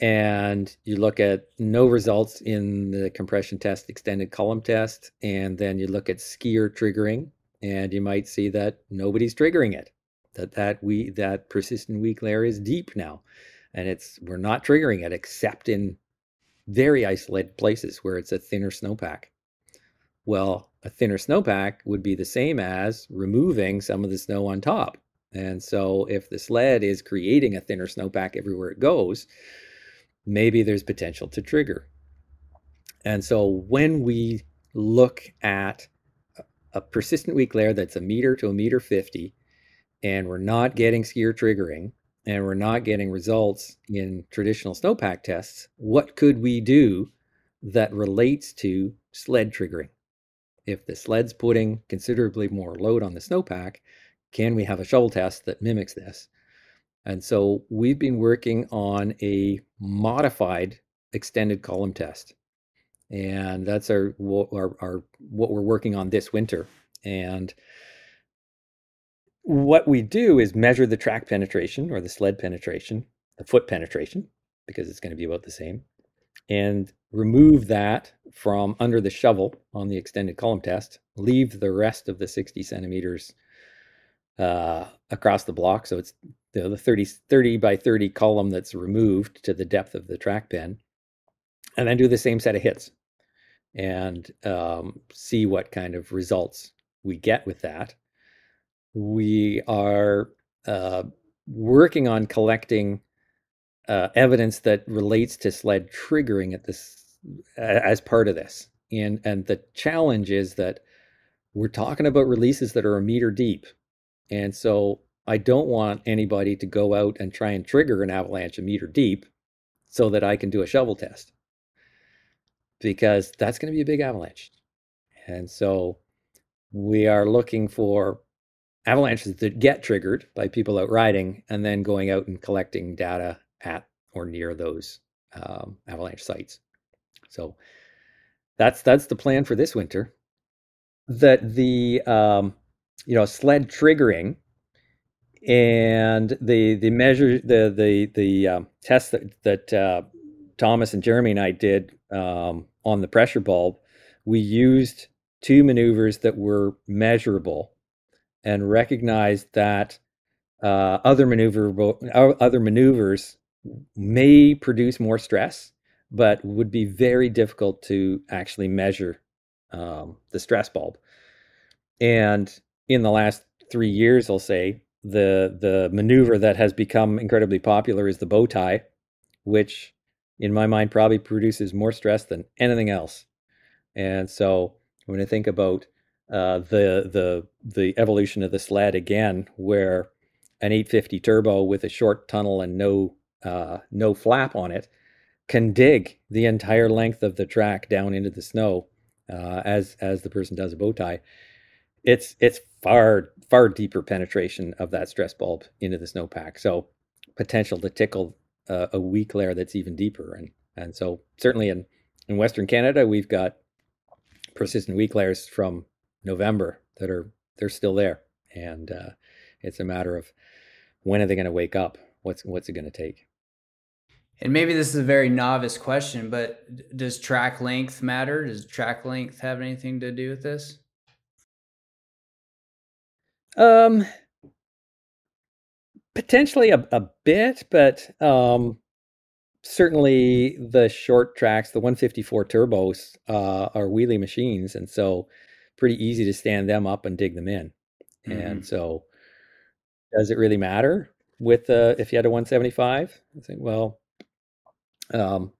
And you look at no results in the compression test extended column test and then you look at skier triggering and you might see that nobody's triggering it that that we that persistent weak layer is deep now and it's we're not triggering it except in very isolated places where it's a thinner snowpack. Well a thinner snowpack would be the same as removing some of the snow on top and so if the sled is creating a thinner snowpack everywhere it goes maybe there's potential to trigger. And so when we look at a persistent weak layer that's a meter to a meter 50, and we're not getting skier triggering, and we're not getting results in traditional snowpack tests, what could we do that relates to sled triggering? If the sled's putting considerably more load on the snowpack, can we have a shovel test that mimics this? And so we've been working on a modified extended column test. And that's our, our, our what we're working on this winter. And what we do is measure the track penetration or the sled penetration, the foot penetration, because it's going to be about the same, and remove that from under the shovel on the extended column test, leave the rest of the 60 centimeters uh, across the block. So it's the 30, 30 by 30 column that's removed to the depth of the track pen. And then do the same set of hits and um, see what kind of results we get with that. We are uh, working on collecting uh, evidence that relates to sled triggering at this as part of this. And and the challenge is that we're talking about releases that are a meter deep. And so I don't want anybody to go out and try and trigger an avalanche a meter deep so that I can do a shovel test. Because that's going to be a big avalanche. And so we are looking for avalanches that get triggered by people out riding and then going out and collecting data at or near those um, avalanche sites. So that's that's the plan for this winter. That the um, you know sled triggering and the the measure the the the um, test that that uh, Thomas and Jeremy and I did um, on the pressure bulb, we used two maneuvers that were measurable and recognized that uh, other maneuver other maneuvers may produce more stress, but would be very difficult to actually measure um, the stress bulb. And in the last three years, I'll say the the maneuver that has become incredibly popular is the bow tie, which in my mind probably produces more stress than anything else. And so when I think about uh, the the the evolution of the sled again, where an 850 turbo with a short tunnel and no uh, no flap on it can dig the entire length of the track down into the snow uh, as as the person does a bow tie. It's it's far far deeper penetration of that stress bulb into the snowpack. So potential to tickle uh, a weak layer that's even deeper. And and so certainly in in Western Canada we've got persistent weak layers from November that are they're still there, and uh, it's a matter of when are they going to wake up? What's what's it going to take? And maybe this is a very novice question, but does track length matter? Does track length have anything to do with this? Um, potentially a, a bit, but um, certainly the short tracks, the 154 turbos, uh, are wheelie machines, and so pretty easy to stand them up and dig them in. Mm-hmm. And so, does it really matter with uh, if you had a 175? I think, well, um,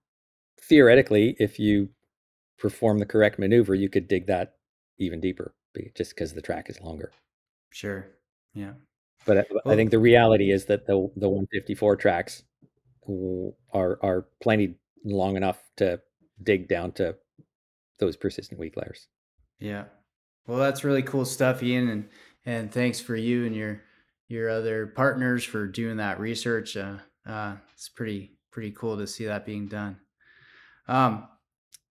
theoretically, if you perform the correct maneuver, you could dig that even deeper just because the track is longer. Sure. Yeah. But I, well, I think the reality is that the the 154 tracks are are plenty long enough to dig down to those persistent weak layers. Yeah. Well, that's really cool stuff, Iain, and and thanks for you and your your other partners for doing that research. Uh, uh, it's pretty pretty cool to see that being done. Um,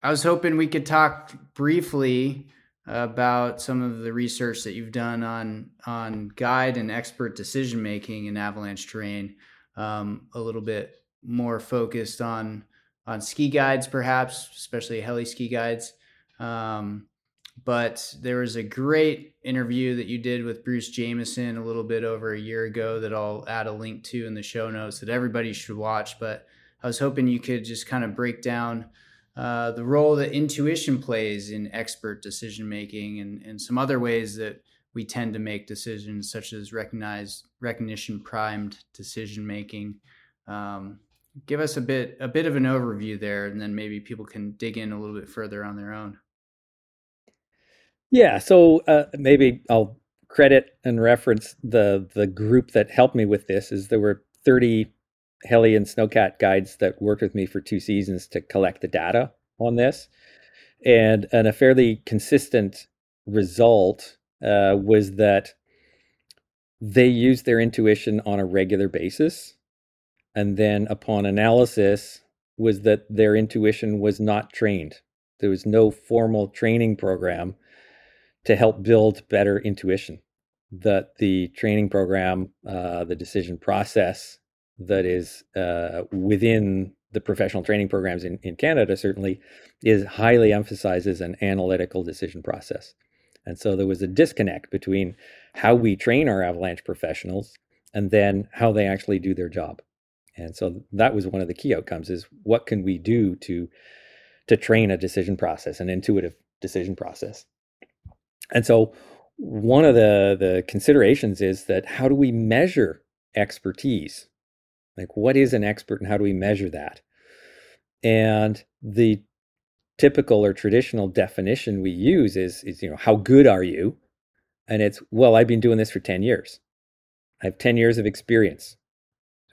I was hoping we could talk briefly about some of the research that you've done on on guide and expert decision making in avalanche terrain. Um, a little bit more focused on on ski guides, perhaps, especially heli ski guides. Um, but there was a great interview that you did with Bruce Jamieson a little bit over a year ago that I'll add a link to in the show notes that everybody should watch. But I was hoping you could just kind of break down uh, the role that intuition plays in expert decision making and, and some other ways that we tend to make decisions, such as recognize recognition primed decision making. Um, give us a bit a bit of an overview there, and then maybe people can dig in a little bit further on their own. Yeah, so uh, maybe I'll credit and reference the the group that helped me with this. Is there were thirty heli and snowcat guides that worked with me for two seasons to collect the data on this, and and a fairly consistent result uh, was that they used their intuition on a regular basis, and then upon analysis was that their intuition was not trained. There was no formal training program to help build better intuition. That the training program, uh, the decision process that is uh, within the professional training programs in, in Canada certainly is highly emphasizes an analytical decision process. And so there was a disconnect between how we train our avalanche professionals and then how they actually do their job. And so that was one of the key outcomes is what can we do to to train a decision process, an intuitive decision process. And so one of the the considerations is that how do we measure expertise? Like what is an expert and how do we measure that? And the typical or traditional definition we use is is you know how good are you? And it's well I've been doing this for 10 years. I have 10 years of experience.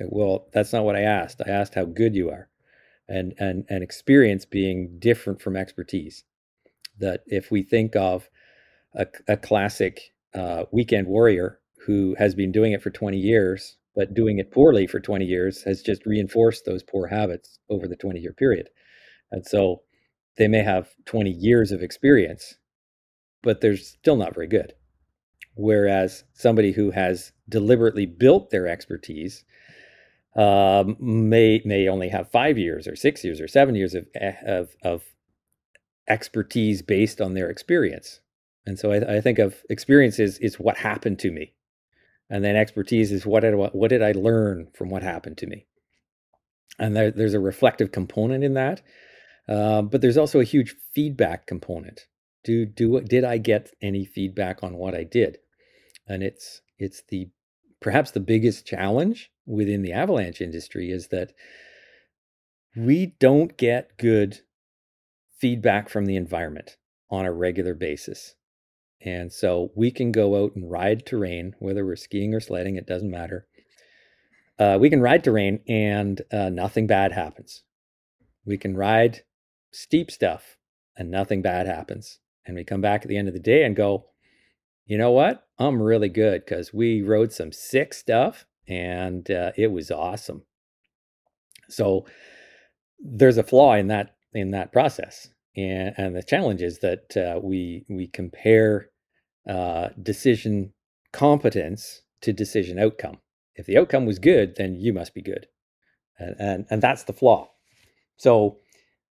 Well, that's not what I asked. I asked how good you are. And and and experience being different from expertise. That if we think of a, a classic uh, weekend warrior who has been doing it for 20 years, but doing it poorly for 20 years has just reinforced those poor habits over the 20 year period. And so they may have 20 years of experience, but they're still not very good. Whereas somebody who has deliberately built their expertise um, may may only have five years or six years or seven years of eh, of, of expertise based on their experience. And so I, I think of experience is, is what happened to me, and then expertise is what did what did I learn from what happened to me. And there, there's a reflective component in that, um, but there's also a huge feedback component. Do do did I get any feedback on what I did? And it's it's the perhaps the biggest challenge within the avalanche industry is that we don't get good feedback from the environment on a regular basis. And so we can go out and ride terrain, whether we're skiing or sledding, it doesn't matter. Uh, we can ride terrain and uh, nothing bad happens. We can ride steep stuff and nothing bad happens. And we come back at the end of the day and go, you know what? I'm really good because we rode some sick stuff and uh, it was awesome. So there's a flaw in that in that process, and, and the challenge is that uh, we we compare uh, decision competence to decision outcome. If the outcome was good, then you must be good, and and, and that's the flaw. So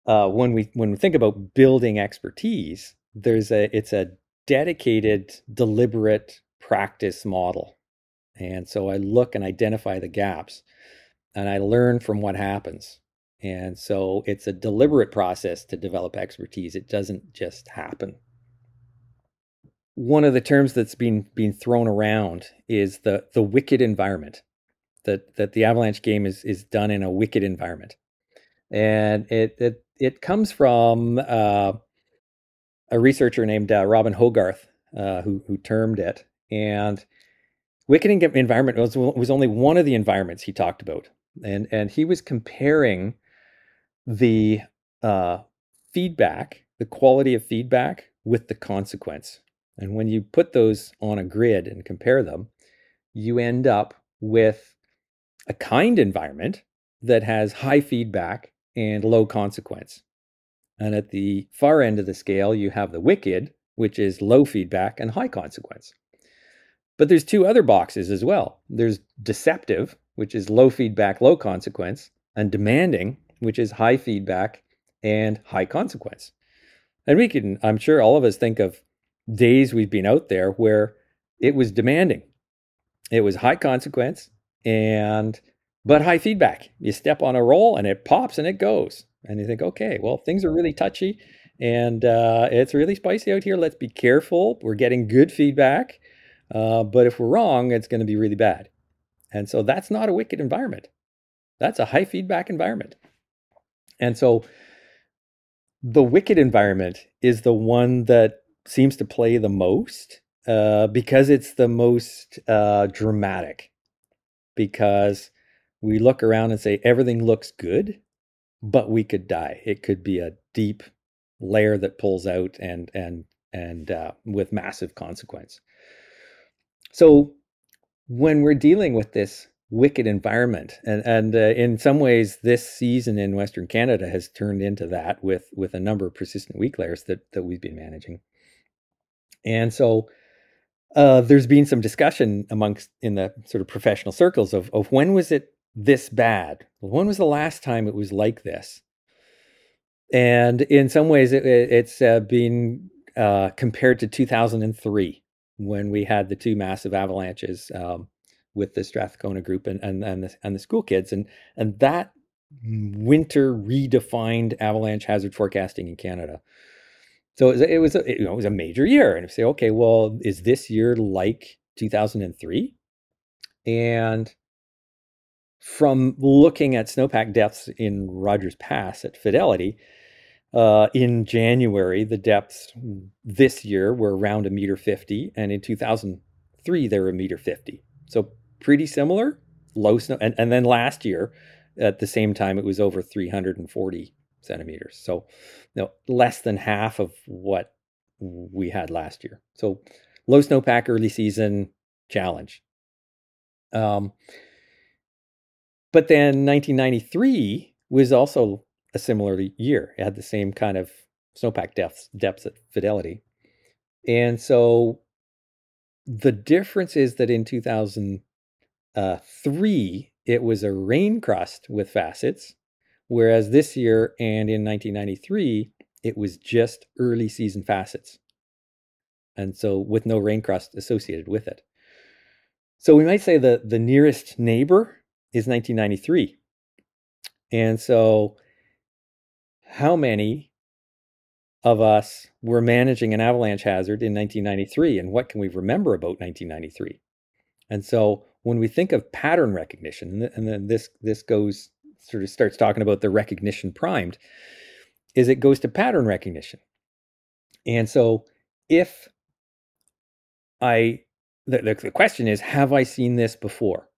uh, when we when we think about building expertise, there's a it's a dedicated, deliberate practice model. And so I look and identify the gaps and I learn from what happens. And so it's a deliberate process to develop expertise. It doesn't just happen. One of the terms that's been being thrown around is the the wicked environment. That that the avalanche game is is done in a wicked environment. And it it it comes from uh, a researcher named uh, Robin Hogarth uh, who who termed it. And wicked environment was was only one of the environments he talked about, and and he was comparing the uh, feedback, the quality of feedback, with the consequence. And when you put those on a grid and compare them, you end up with a kind environment that has high feedback and low consequence. And at the far end of the scale, you have the wicked, which is low feedback and high consequence. But there's two other boxes as well. There's deceptive, which is low feedback, low consequence, and demanding, which is high feedback and high consequence. And we can, I'm sure all of us think of days we've been out there where it was demanding. It was high consequence and but high feedback. You step on a roll and it pops and it goes and you think, okay, well, things are really touchy and uh, it's really spicy out here. Let's be careful. We're getting good feedback, uh, but if we're wrong, it's going to be really bad. And so that's not a wicked environment. That's a high feedback environment. And so the wicked environment is the one that seems to play the most uh, because it's the most uh, dramatic. Because we look around and say everything looks good but we could die. It could be a deep layer that pulls out and and and uh, with massive consequence. So when we're dealing with this wicked environment, and and uh, in some ways, this season in Western Canada has turned into that with with a number of persistent weak layers that that we've been managing, and so. Uh, there's been some discussion amongst in the sort of professional circles of, of when was it this bad? When was the last time it was like this? And in some ways, it, it's uh, been uh, compared to 2003 when we had the two massive avalanches um, with the Strathcona group and and and the, and the school kids, and and that winter redefined avalanche hazard forecasting in Canada. So it was, a, you know, it was a major year, and you say, okay, well, is this year like 2003? And from looking at snowpack depths in Rogers Pass at Fidelity, uh, in January, the depths this year were around a meter 50, and in 2003, they were a meter 50. So pretty similar, low snow. And, and then last year, at the same time, it was over 340 centimeters. So, you know, less than half of what we had last year. So, low snowpack early season challenge. Um, but then 1993 was also a similar year. It had the same kind of snowpack depths depths at Fidelity, and so the difference is that in 2003 uh, it was a rain crust with facets, whereas this year and in 1993 it was just early season facets, and so with no rain crust associated with it. So we might say that the nearest neighbor is 1993. And so how many of us were managing an avalanche hazard in 1993 and what can we remember about 1993 and so when we think of pattern recognition and then this this goes sort of starts talking about the recognition primed is it goes to pattern recognition and so if i the, the, question is have i seen this before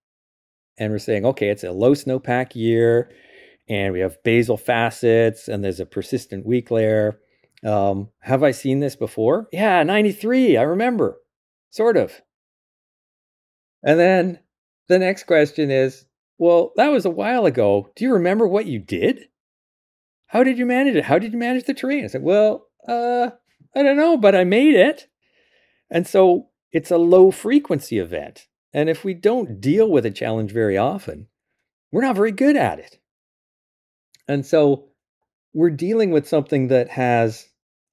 and we're saying okay it's a low snowpack year and we have basal facets and there's a persistent weak layer. Um, have I seen this before? Yeah, 93. I remember, sort of. And then the next question is, well, that was a while ago. Do you remember what you did? How did you manage it? How did you manage the terrain? I said, well, uh, I don't know, but I made it. And so it's a low frequency event. And if we don't deal with a challenge very often, we're not very good at it. And so we're dealing with something that has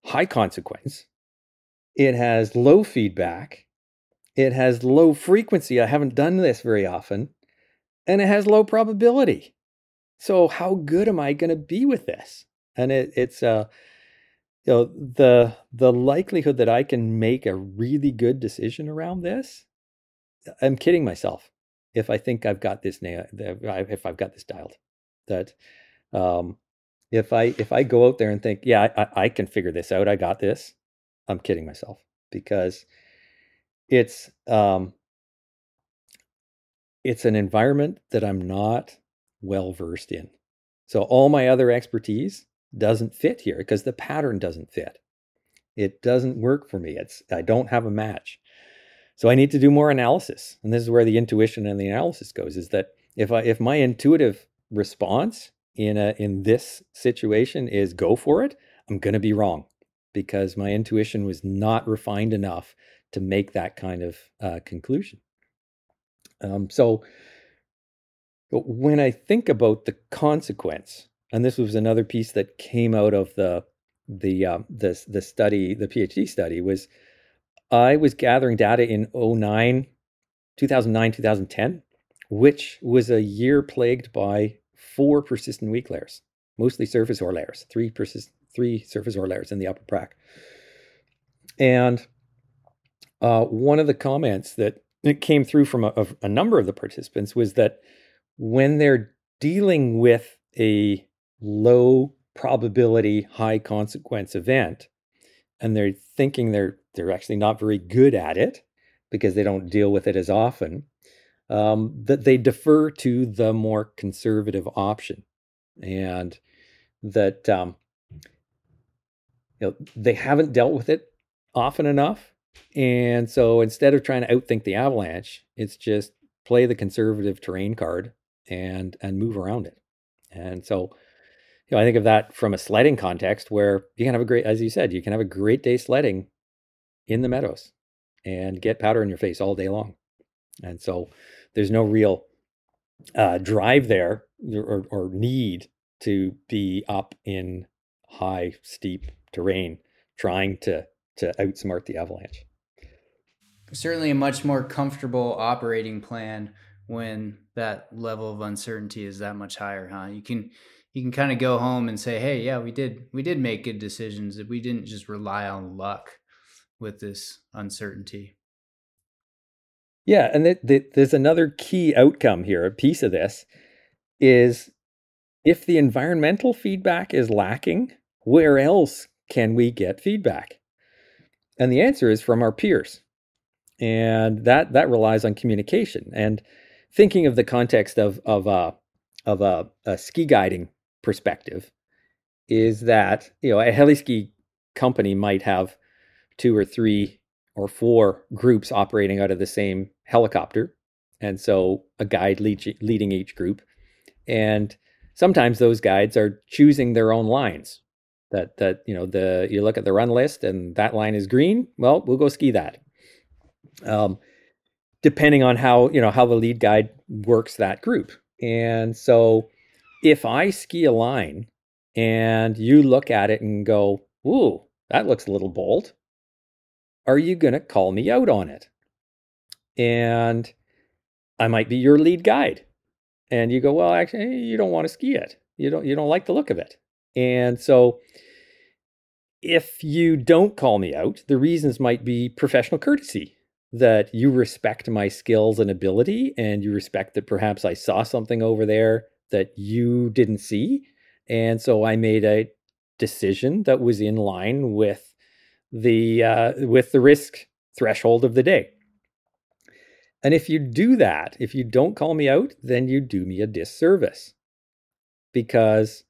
high consequence. It has low feedback. It has low frequency. I haven't done this very often. And it has low probability. So how good am I going to be with this? And it, it's uh, you know the the likelihood that I can make a really good decision around this. I'm kidding myself if I think I've got this. If I've got this dialed, that um, if I if I go out there and think, yeah, I, I can figure this out, I got this, I'm kidding myself because it's um, it's an environment that I'm not well versed in. So all my other expertise doesn't fit here because the pattern doesn't fit. It doesn't work for me. It's I don't have a match. So I need to do more analysis. And this is where the intuition and the analysis goes is that if I if my intuitive response in a in this situation is go for it, I'm going to be wrong because my intuition was not refined enough to make that kind of uh, conclusion. Um, so, but when I think about the consequence, and this was another piece that came out of the the uh, the the study, the PhD study, was I was gathering data in 09, 2009, 2010, which was a year plagued by four persistent weak layers, mostly surface hoar layers, three persist, three surface hoar layers in the upper prac. And uh, one of the comments that came through from a, a number of the participants was that when they're dealing with a low probability, high consequence event, and they're thinking they're they're actually not very good at it because they don't deal with it as often um, that they defer to the more conservative option, and that um, you know they haven't dealt with it often enough, and so instead of trying to outthink the avalanche, it's just play the conservative terrain card and and move around it. And so, you know, I think of that from a sledding context where you can have a great, as you said, you can have a great day sledding in the meadows and get powder in your face all day long. And so there's no real uh, drive there or, or need to be up in high, steep terrain trying to to outsmart the avalanche. Certainly, a much more comfortable operating plan when that level of uncertainty is that much higher, huh? You can you can kind of go home and say, "Hey, yeah, we did we did make good decisions. That we didn't just rely on luck with this uncertainty." Yeah, and th- th- there's another key outcome here. A piece of this is if the environmental feedback is lacking, where else can we get feedback? And the answer is from our peers. And that that relies on communication. And thinking of the context of of a of a, a ski guiding perspective is that you know a heli ski company might have two or three or four groups operating out of the same helicopter, and so a guide lead, leading each group, and sometimes those guides are choosing their own lines. That that you know the you look at the run list and that line is green. Well, we'll go ski that. Um, depending on how you know how the lead guide works that group. And so if I ski a line and you look at it and go, "Ooh, that looks a little bold," are you going to call me out on it? And I might be your lead guide. And you go, "Well, actually, you don't want to ski it. You don't you don't like the look of it." And so if you don't call me out, the reasons might be professional courtesy that you respect my skills and ability and you respect that perhaps I saw something over there that you didn't see. And so I made a decision that was in line with the uh, with the risk threshold of the day. And if you do that, if you don't call me out, then you do me a disservice because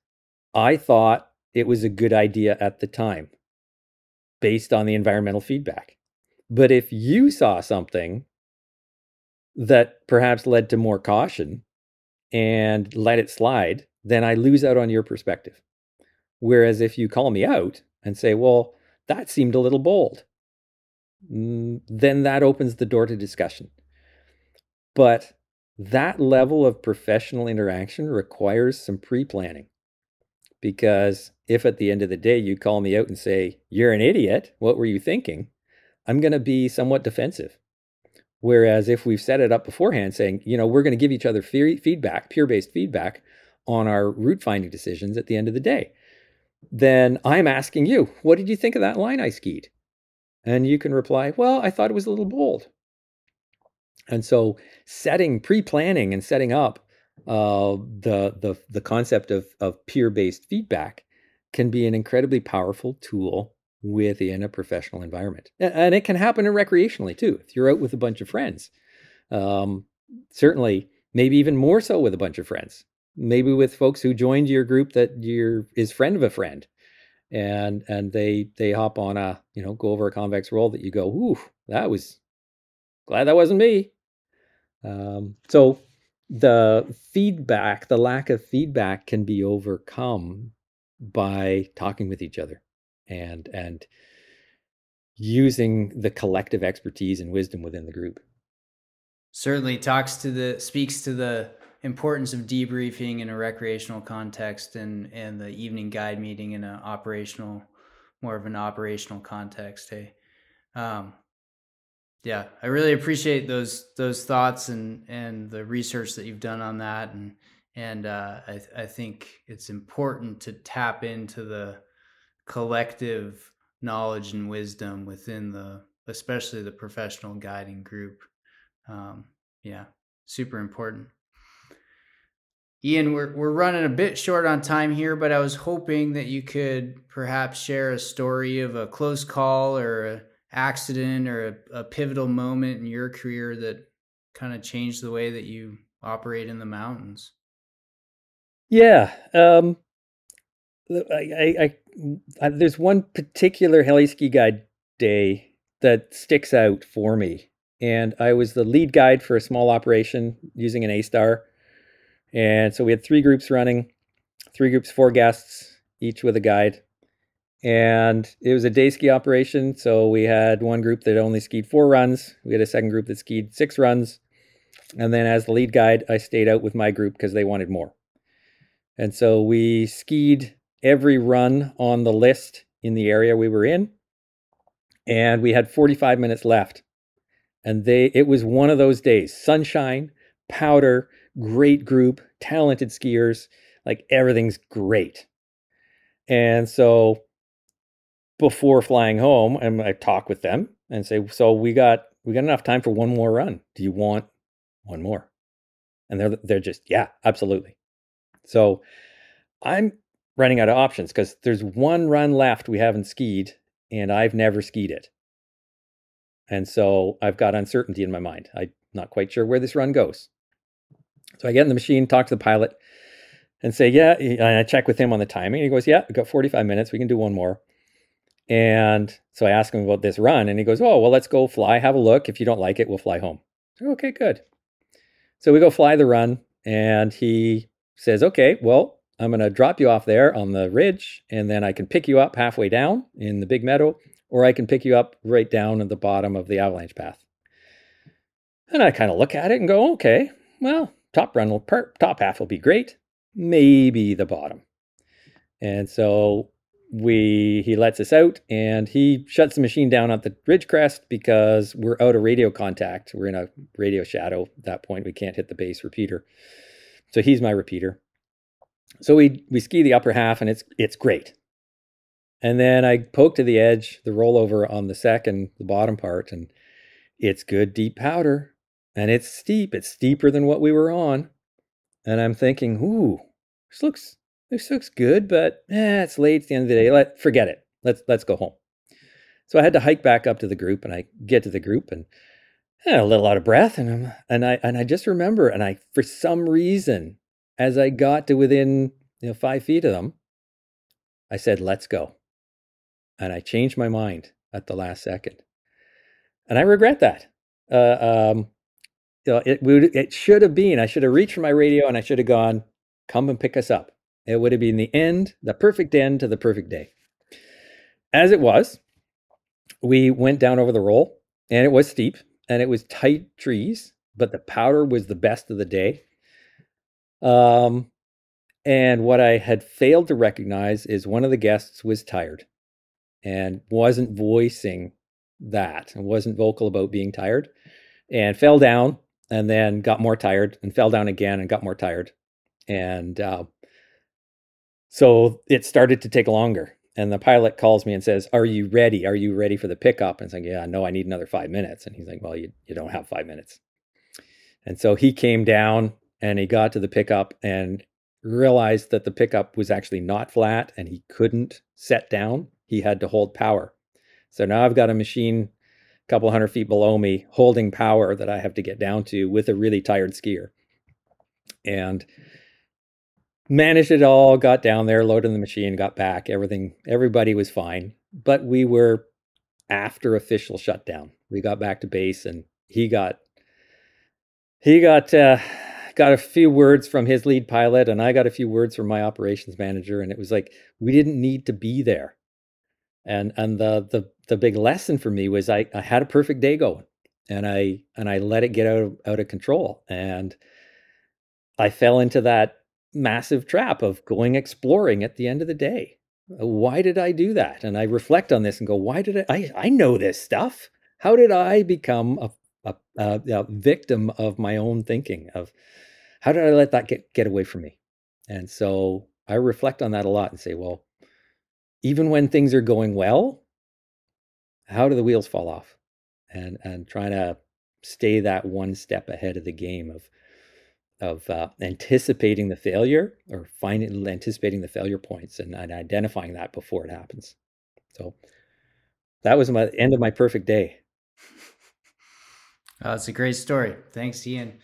I thought it was a good idea at the time based on the environmental feedback. But if you saw something that perhaps led to more caution and let it slide, then I lose out on your perspective. Whereas if you call me out and say, well, that seemed a little bold, mm, then that opens the door to discussion. But that level of professional interaction requires some pre planning. Because if at the end of the day you call me out and say, You're an idiot, what were you thinking? I'm going to be somewhat defensive. Whereas if we've set it up beforehand, saying, you know, we're going to give each other feedback, peer based feedback on our route finding decisions at the end of the day, then I'm asking you, what did you think of that line I skied? And you can reply, well, I thought it was a little bold. And so setting, pre planning, and setting up uh, the, the, the concept of, of peer based feedback can be an incredibly powerful tool within a professional environment. And it can happen recreationally too. If you're out with a bunch of friends, um, certainly, maybe even more so with a bunch of friends, maybe with folks who joined your group that you're is friend of a friend, and and they they hop on a you know go over a convex roll that you go, ooh, that was glad that wasn't me. Um, so the feedback, the lack of feedback, can be overcome by talking with each other and and using the collective expertise and wisdom within the group. Certainly talks to the speaks to the importance of debriefing in a recreational context and and the evening guide meeting in an operational more of an operational context hey. Um, yeah i really appreciate those those thoughts and and the research that you've done on that and and uh, I, I think it's important to tap into the collective knowledge and wisdom within the especially the professional guiding group um, yeah super important. Iain we're, we're running a bit short on time here but i was hoping that you could perhaps share a story of a close call or a accident or a, a pivotal moment in your career that kind of changed the way that you operate in the mountains. Yeah um I, I, I, there's one particular heli guide day that sticks out for me. And I was the lead guide for a small operation using an A star. And so we had three groups running, three groups, four guests, each with a guide. And it was a day ski operation. So we had one group that only skied four runs. We had a second group that skied six runs. And then as the lead guide, I stayed out with my group because they wanted more. And so we skied every run on the list in the area we were in. and we had 45 minutes left. And they it was one of those days. Sunshine, powder, great group, talented skiers, like everything's great. And so before flying home, and I talk with them and say, "So we got we got enough time for one more run. Do you want one more?" And they're they're just, "Yeah, absolutely." So I'm running out of options because there's one run left we haven't skied, and I've never skied it. And so I've got uncertainty in my mind. I'm not quite sure where this run goes. So I get in the machine, talk to the pilot, and say, Yeah. And I check with him on the timing. He goes, Yeah, we've got 45 minutes. We can do one more. And so I ask him about this run, and he goes, Oh, well, let's go fly, have a look. If you don't like it, we'll fly home. Okay, good. So we go fly the run, and he says, Okay, well, I'm going to drop you off there on the ridge, and then I can pick you up halfway down in the big meadow, or I can pick you up right down at the bottom of the avalanche path. And I kind of look at it and go, okay, well, top run will per- top half will be great, maybe the bottom. And so we he lets us out and he shuts the machine down at the ridge crest because we're out of radio contact. We're in a radio shadow at that point. We can't hit the base repeater. So he's my repeater. So we we ski the upper half and it's it's great. And then I poke to the edge, the rollover on the second, the bottom part, and it's good deep powder. And it's steep. It's steeper than what we were on. And I'm thinking, ooh, this looks this looks good, but eh, it's late at the end of the day. Let forget it. Let's let's go home. So I had to hike back up to the group, and I get to the group and a little out of breath, and I'm and I and I just remember, and I for some reason as I got to within you know five feet of them, I said, "Let's go," and I changed my mind at the last second, and I regret that. Uh, um, you know, it would it should have been. I should have reached for my radio and I should have gone, "Come and pick us up." It would have been the end, the perfect end to the perfect day. As it was, we went down over the roll, and it was steep and it was tight trees, but the powder was the best of the day. Um, and what I had failed to recognize is one of the guests was tired and wasn't voicing that and wasn't vocal about being tired and fell down and then got more tired and fell down again and got more tired. And uh, so it started to take longer. And the pilot calls me and says, Are you ready? Are you ready for the pickup? And it's like, Yeah, no, I need another five minutes. And he's like, Well, you, you don't have five minutes. And so he came down and he got to the pickup and realized that the pickup was actually not flat and he couldn't set down. He had to hold power. So now I've got a machine a couple hundred feet below me holding power that I have to get down to with a really tired skier. And managed it all, got down there, loaded the machine, got back. Everything, everybody was fine. But we were after official shutdown. We got back to base and he got he got uh, got a few words from his lead pilot, and I got a few words from my operations manager, and it was like we didn't need to be there. And and the the the big lesson for me was I, I had a perfect day going, and I and I let it get out of, out of control, and I fell into that massive trap of going exploring at the end of the day. Why did I do that? And I reflect on this and go, why did I? I, I know this stuff. How did I become a, a, a, victim of my own thinking? Of how did I let that get, get away from me? And so I reflect on that a lot and say, well, even when things are going well, how do the wheels fall off? And and trying to stay that one step ahead of the game of of uh, anticipating the failure or finding anticipating the failure points and, and identifying that before it happens. So that was my end of my perfect day. *laughs* Oh, it's a great story. Thanks, Iain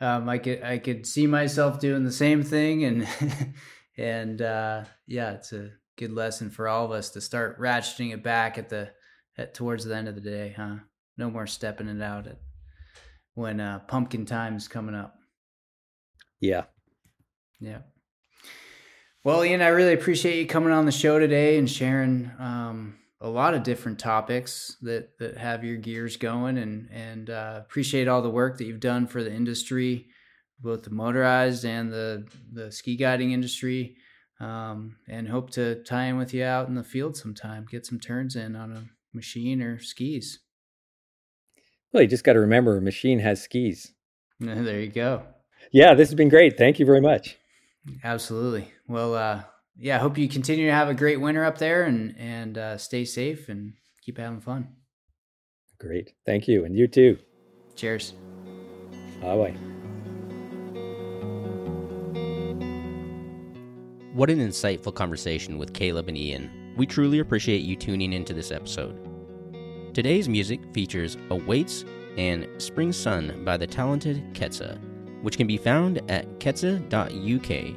um, I could I could see myself doing the same thing, and *laughs* and uh, yeah, it's a good lesson for all of us to start ratcheting it back at the at towards the end of the day, huh? No more stepping it out at when uh, pumpkin time is coming up. Yeah, yeah. Well, Iain, I really appreciate you coming on the show today and sharing um, a lot of different topics that that have your gears going and and uh, appreciate all the work that you've done for the industry both the motorized and the the ski guiding industry um, and hope to tie in with you out in the field sometime get some turns in on a machine or skis. Well, you just got to remember a machine has skis. *laughs* There you go. Yeah, this has been great. Thank you very much. Absolutely. Well, uh, yeah, I hope you continue to have a great winter up there and and uh, stay safe and keep having fun. Great. Thank you. And you too. Cheers. Bye bye. What an insightful conversation with Caleb and Iain. We truly appreciate you tuning into this episode. Today's music features Awaits and Spring Sun by the talented Ketsa, which can be found at ketsa.uk.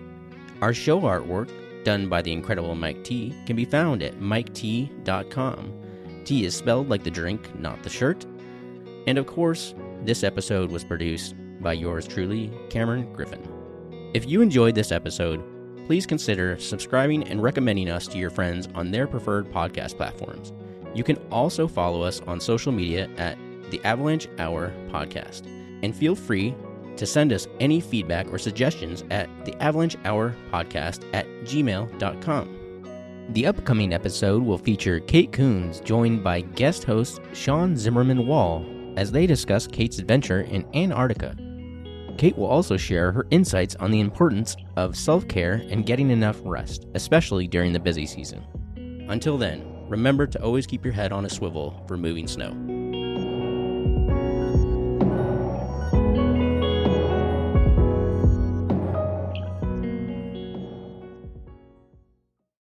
Our show artwork, done by the incredible Mike T, can be found at miket.com. Tea is spelled like the drink, not the shirt. And of course, this episode was produced by yours truly, Cameron Griffin. If you enjoyed this episode, please consider subscribing and recommending us to your friends on their preferred podcast platforms. You can also follow us on social media at the Avalanche Hour Podcast. And feel free to send us any feedback or suggestions at the Avalanche Hour Podcast at gmail.com. The upcoming episode will feature Kate Coons, joined by guest host Sean Zimmerman Wall, as they discuss Kate's adventure in Antarctica. Kate will also share her insights on the importance of self care and getting enough rest, especially during the busy season. Until then, remember to always keep your head on a swivel for moving snow.